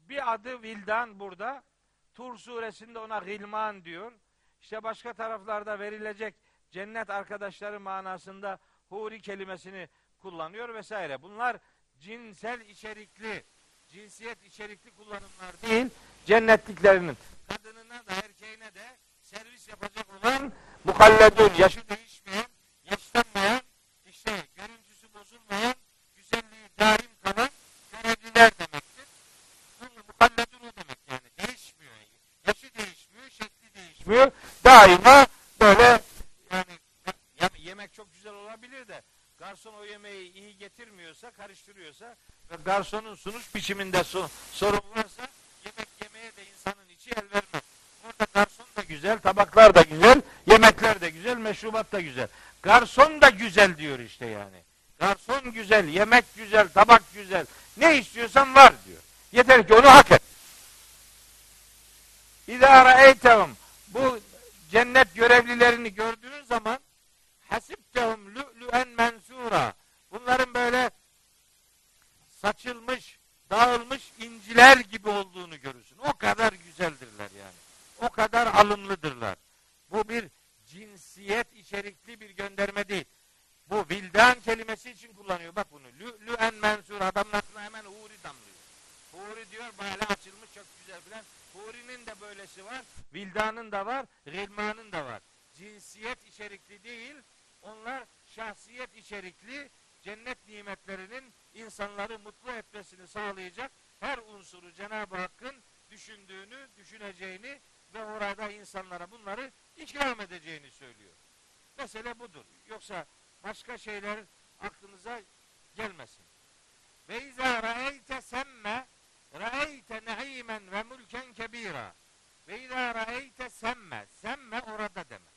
S2: bir adı Vildan burada. Tur suresinde ona gilman diyor. İşte başka taraflarda verilecek cennet arkadaşları manasında huri kelimesini kullanıyor vesaire. Bunlar cinsel içerikli, cinsiyet içerikli kullanımlar değil. Cennetliklerinin kadınına da erkeğine de servis yapacak olan mukalledun, yaşı değişmeyen, yaşlanmayan, işte görüntüsü bozulmayan, güzelliği daim kalan görevliler demektir. Bu mukalledun o demek yani. Değişmiyor. Yaşı değişmiyor, şekli değişmiyor. Daima böyle yani ya- yemek çok güzel olabilir de garson o yemeği iyi getirmiyorsa, karıştırıyorsa ve garsonun sunuş biçiminde so- sorun varsa yemek yemeye de insanın içi el vermez. Orada garson da güzel, tabaklar da güzel, yemekler de güzel, meşrubat da güzel. Garson da güzel diyor işte yani. Garson güzel, yemek güzel, tabak güzel. Ne istiyorsan var diyor. Yeter ki onu hak et. İzâ ra'eytehum bu cennet görevlilerini gördüğün zaman hasibtehum lü'lü'en mensura bunların böyle saçılmış, dağılmış inciler gibi olduğunu görürsün. O kadar güzeldirler yani. O kadar alımlıdırlar. Bu bir cinsiyet içerikli bir gönderme değil. Bu vildan kelimesi için kullanıyor. Bak bunu. Lü'lü'en mensur. Adamın aklına hemen huri damlıyor. Huri diyor böyle açılmış çok güzel filan. Huri'nin de böylesi var. Vildanın da var. Gilmanın da var. Cinsiyet içerikli değil. Onlar şahsiyet içerikli cennet nimetlerinin insanları mutlu etmesini sağlayacak her unsuru Cenab-ı Hakk'ın düşündüğünü, düşüneceğini ve orada insanlara bunları ikram edeceğini söylüyor. Mesele budur. Yoksa başka şeyler aklınıza gelmesin. Ve izâ ra'eyte semme ra'eyte ne'imen ve mülken kebira. Ve izâ ra'eyte semme semme orada demek.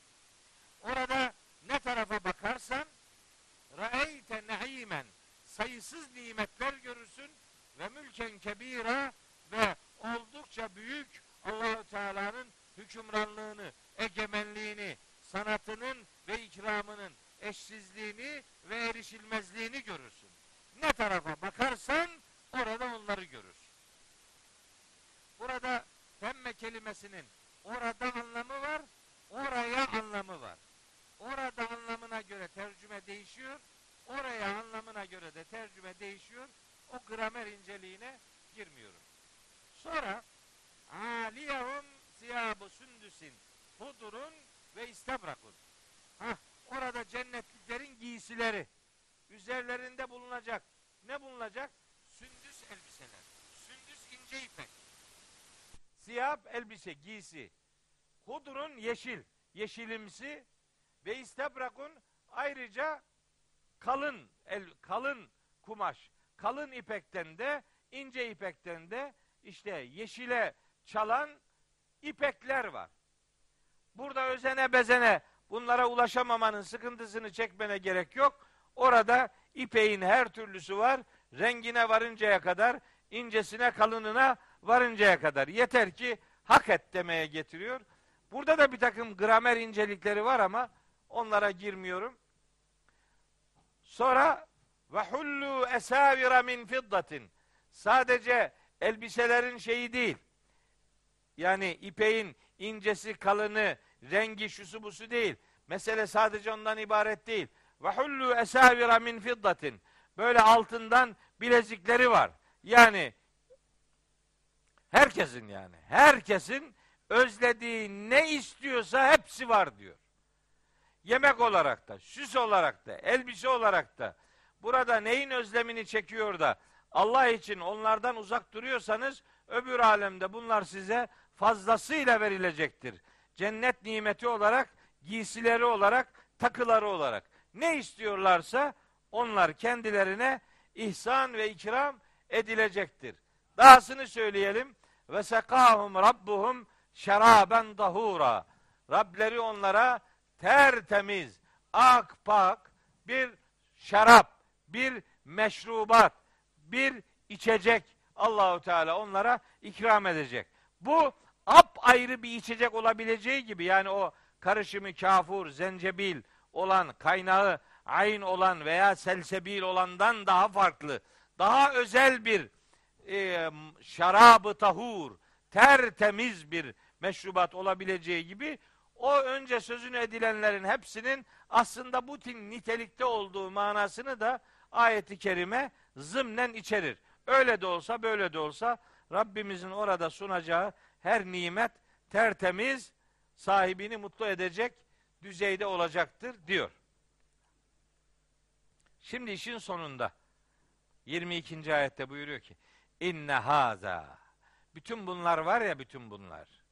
S2: Orada ne tarafa bakarsan ra'eyte ne'imen sayısız nimetler görürsün ve mülken kebira ve oldukça büyük Allahu Teala'nın hükümranlığını, egemenliğini, sanatının ve ikramının eşsizliğini ve erişilmezliğini görürsün. Ne tarafa bakarsan orada onları görürsün. Burada temme kelimesinin orada anlamı var, oraya anlamı var. Orada anlamına göre tercüme değişiyor, oraya anlamına göre de tercüme değişiyor. O gramer inceliğine girmiyorum. Sonra aliyahum siyabu sündüsin hudurun ve istabrakun. Hah, orada cennetliklerin giysileri üzerlerinde bulunacak. Ne bulunacak? Sündüs elbiseler. Sündüs ince ipek. Siyah elbise, giysi. Hudurun yeşil, yeşilimsi ve istabrakun ayrıca kalın el kalın kumaş, kalın ipekten de ince ipekten de işte yeşile çalan ipekler var. Burada özene bezene bunlara ulaşamamanın sıkıntısını çekmene gerek yok. Orada ipeğin her türlüsü var. Rengine varıncaya kadar, incesine kalınına varıncaya kadar. Yeter ki hak et demeye getiriyor. Burada da bir takım gramer incelikleri var ama onlara girmiyorum. Sonra ve hullu esavira min fiddatin. Sadece elbiselerin şeyi değil. Yani ipeğin incesi, kalını, rengi, şusu busu değil. Mesele sadece ondan ibaret değil. Ve hullu esavira min fiddatin. Böyle altından bilezikleri var. Yani herkesin yani. Herkesin özlediği ne istiyorsa hepsi var diyor. Yemek olarak da, süs olarak da, elbise olarak da. Burada neyin özlemini çekiyor da Allah için onlardan uzak duruyorsanız öbür alemde bunlar size fazlasıyla verilecektir. Cennet nimeti olarak, giysileri olarak, takıları olarak. Ne istiyorlarsa onlar kendilerine ihsan ve ikram edilecektir. Dahasını söyleyelim. Ve sekahum rabbuhum şeraben dahura. Rableri onlara tertemiz, ak pak bir şarap, bir meşrubat, bir içecek Allahu Teala onlara ikram edecek. Bu ap ayrı bir içecek olabileceği gibi yani o karışımı kafur, zencebil olan, kaynağı ayn olan veya selsebil olandan daha farklı, daha özel bir e, şarabı tahur, tertemiz bir meşrubat olabileceği gibi o önce sözünü edilenlerin hepsinin aslında bu nitelikte olduğu manasını da ayeti kerime zımnen içerir. Öyle de olsa böyle de olsa Rabbimizin orada sunacağı her nimet tertemiz, sahibini mutlu edecek düzeyde olacaktır diyor. Şimdi işin sonunda 22. ayette buyuruyor ki inne haza bütün bunlar var ya bütün bunlar.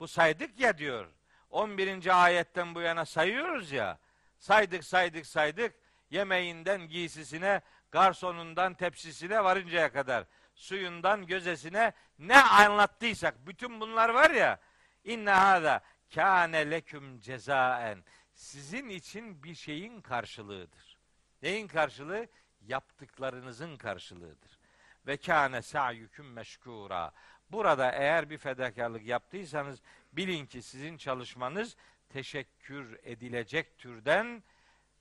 S2: Bu saydık ya diyor. 11. ayetten bu yana sayıyoruz ya. Saydık saydık saydık. Yemeğinden giysisine, garsonundan tepsisine varıncaya kadar suyundan gözesine ne anlattıysak bütün bunlar var ya inne hâzâ kâne leküm cezaen sizin için bir şeyin karşılığıdır. Neyin karşılığı? Yaptıklarınızın karşılığıdır. Ve kâne sa'yüküm meşkûrâ. Burada eğer bir fedakarlık yaptıysanız bilin ki sizin çalışmanız teşekkür edilecek türden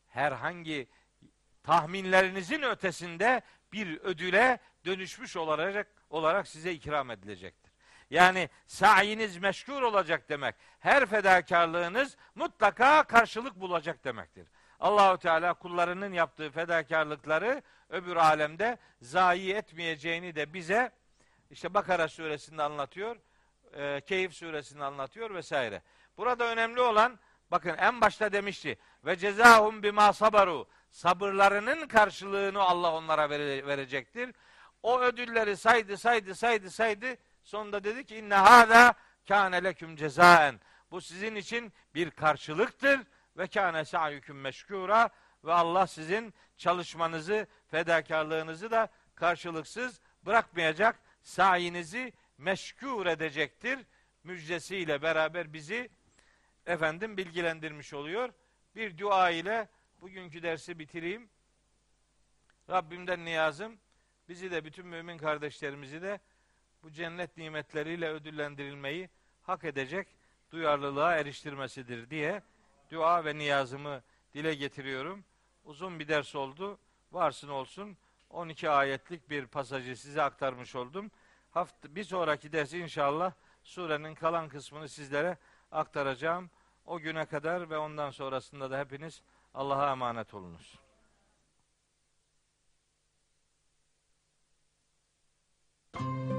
S2: herhangi tahminlerinizin ötesinde bir ödüle dönüşmüş olarak olarak size ikram edilecektir. Yani sayiniz meşgul olacak demek. Her fedakarlığınız mutlaka karşılık bulacak demektir. Allahu Teala kullarının yaptığı fedakarlıkları öbür alemde zayi etmeyeceğini de bize işte Bakara suresinde anlatıyor, e, Keyif suresinde anlatıyor vesaire. Burada önemli olan bakın en başta demişti ve cezahum bima sabaru. Sabırlarının karşılığını Allah onlara vere, verecektir. O ödülleri saydı saydı saydı saydı. Sonunda dedi ki inne hâzâ kâne leküm cezaen bu sizin için bir karşılıktır. Ve kâne sa'yüküm meşkûra ve Allah sizin çalışmanızı, fedakarlığınızı da karşılıksız bırakmayacak, sayinizi meşgûr edecektir. Müjdesiyle beraber bizi efendim bilgilendirmiş oluyor. Bir dua ile bugünkü dersi bitireyim. Rabbimden niyazım bizi de bütün mümin kardeşlerimizi de bu cennet nimetleriyle ödüllendirilmeyi hak edecek duyarlılığa eriştirmesidir diye dua ve niyazımı dile getiriyorum. Uzun bir ders oldu. Varsın olsun. 12 ayetlik bir pasajı size aktarmış oldum. Hafta, bir sonraki ders inşallah surenin kalan kısmını sizlere aktaracağım. O güne kadar ve ondan sonrasında da hepiniz Allah'a emanet olunuz.
S3: Müzik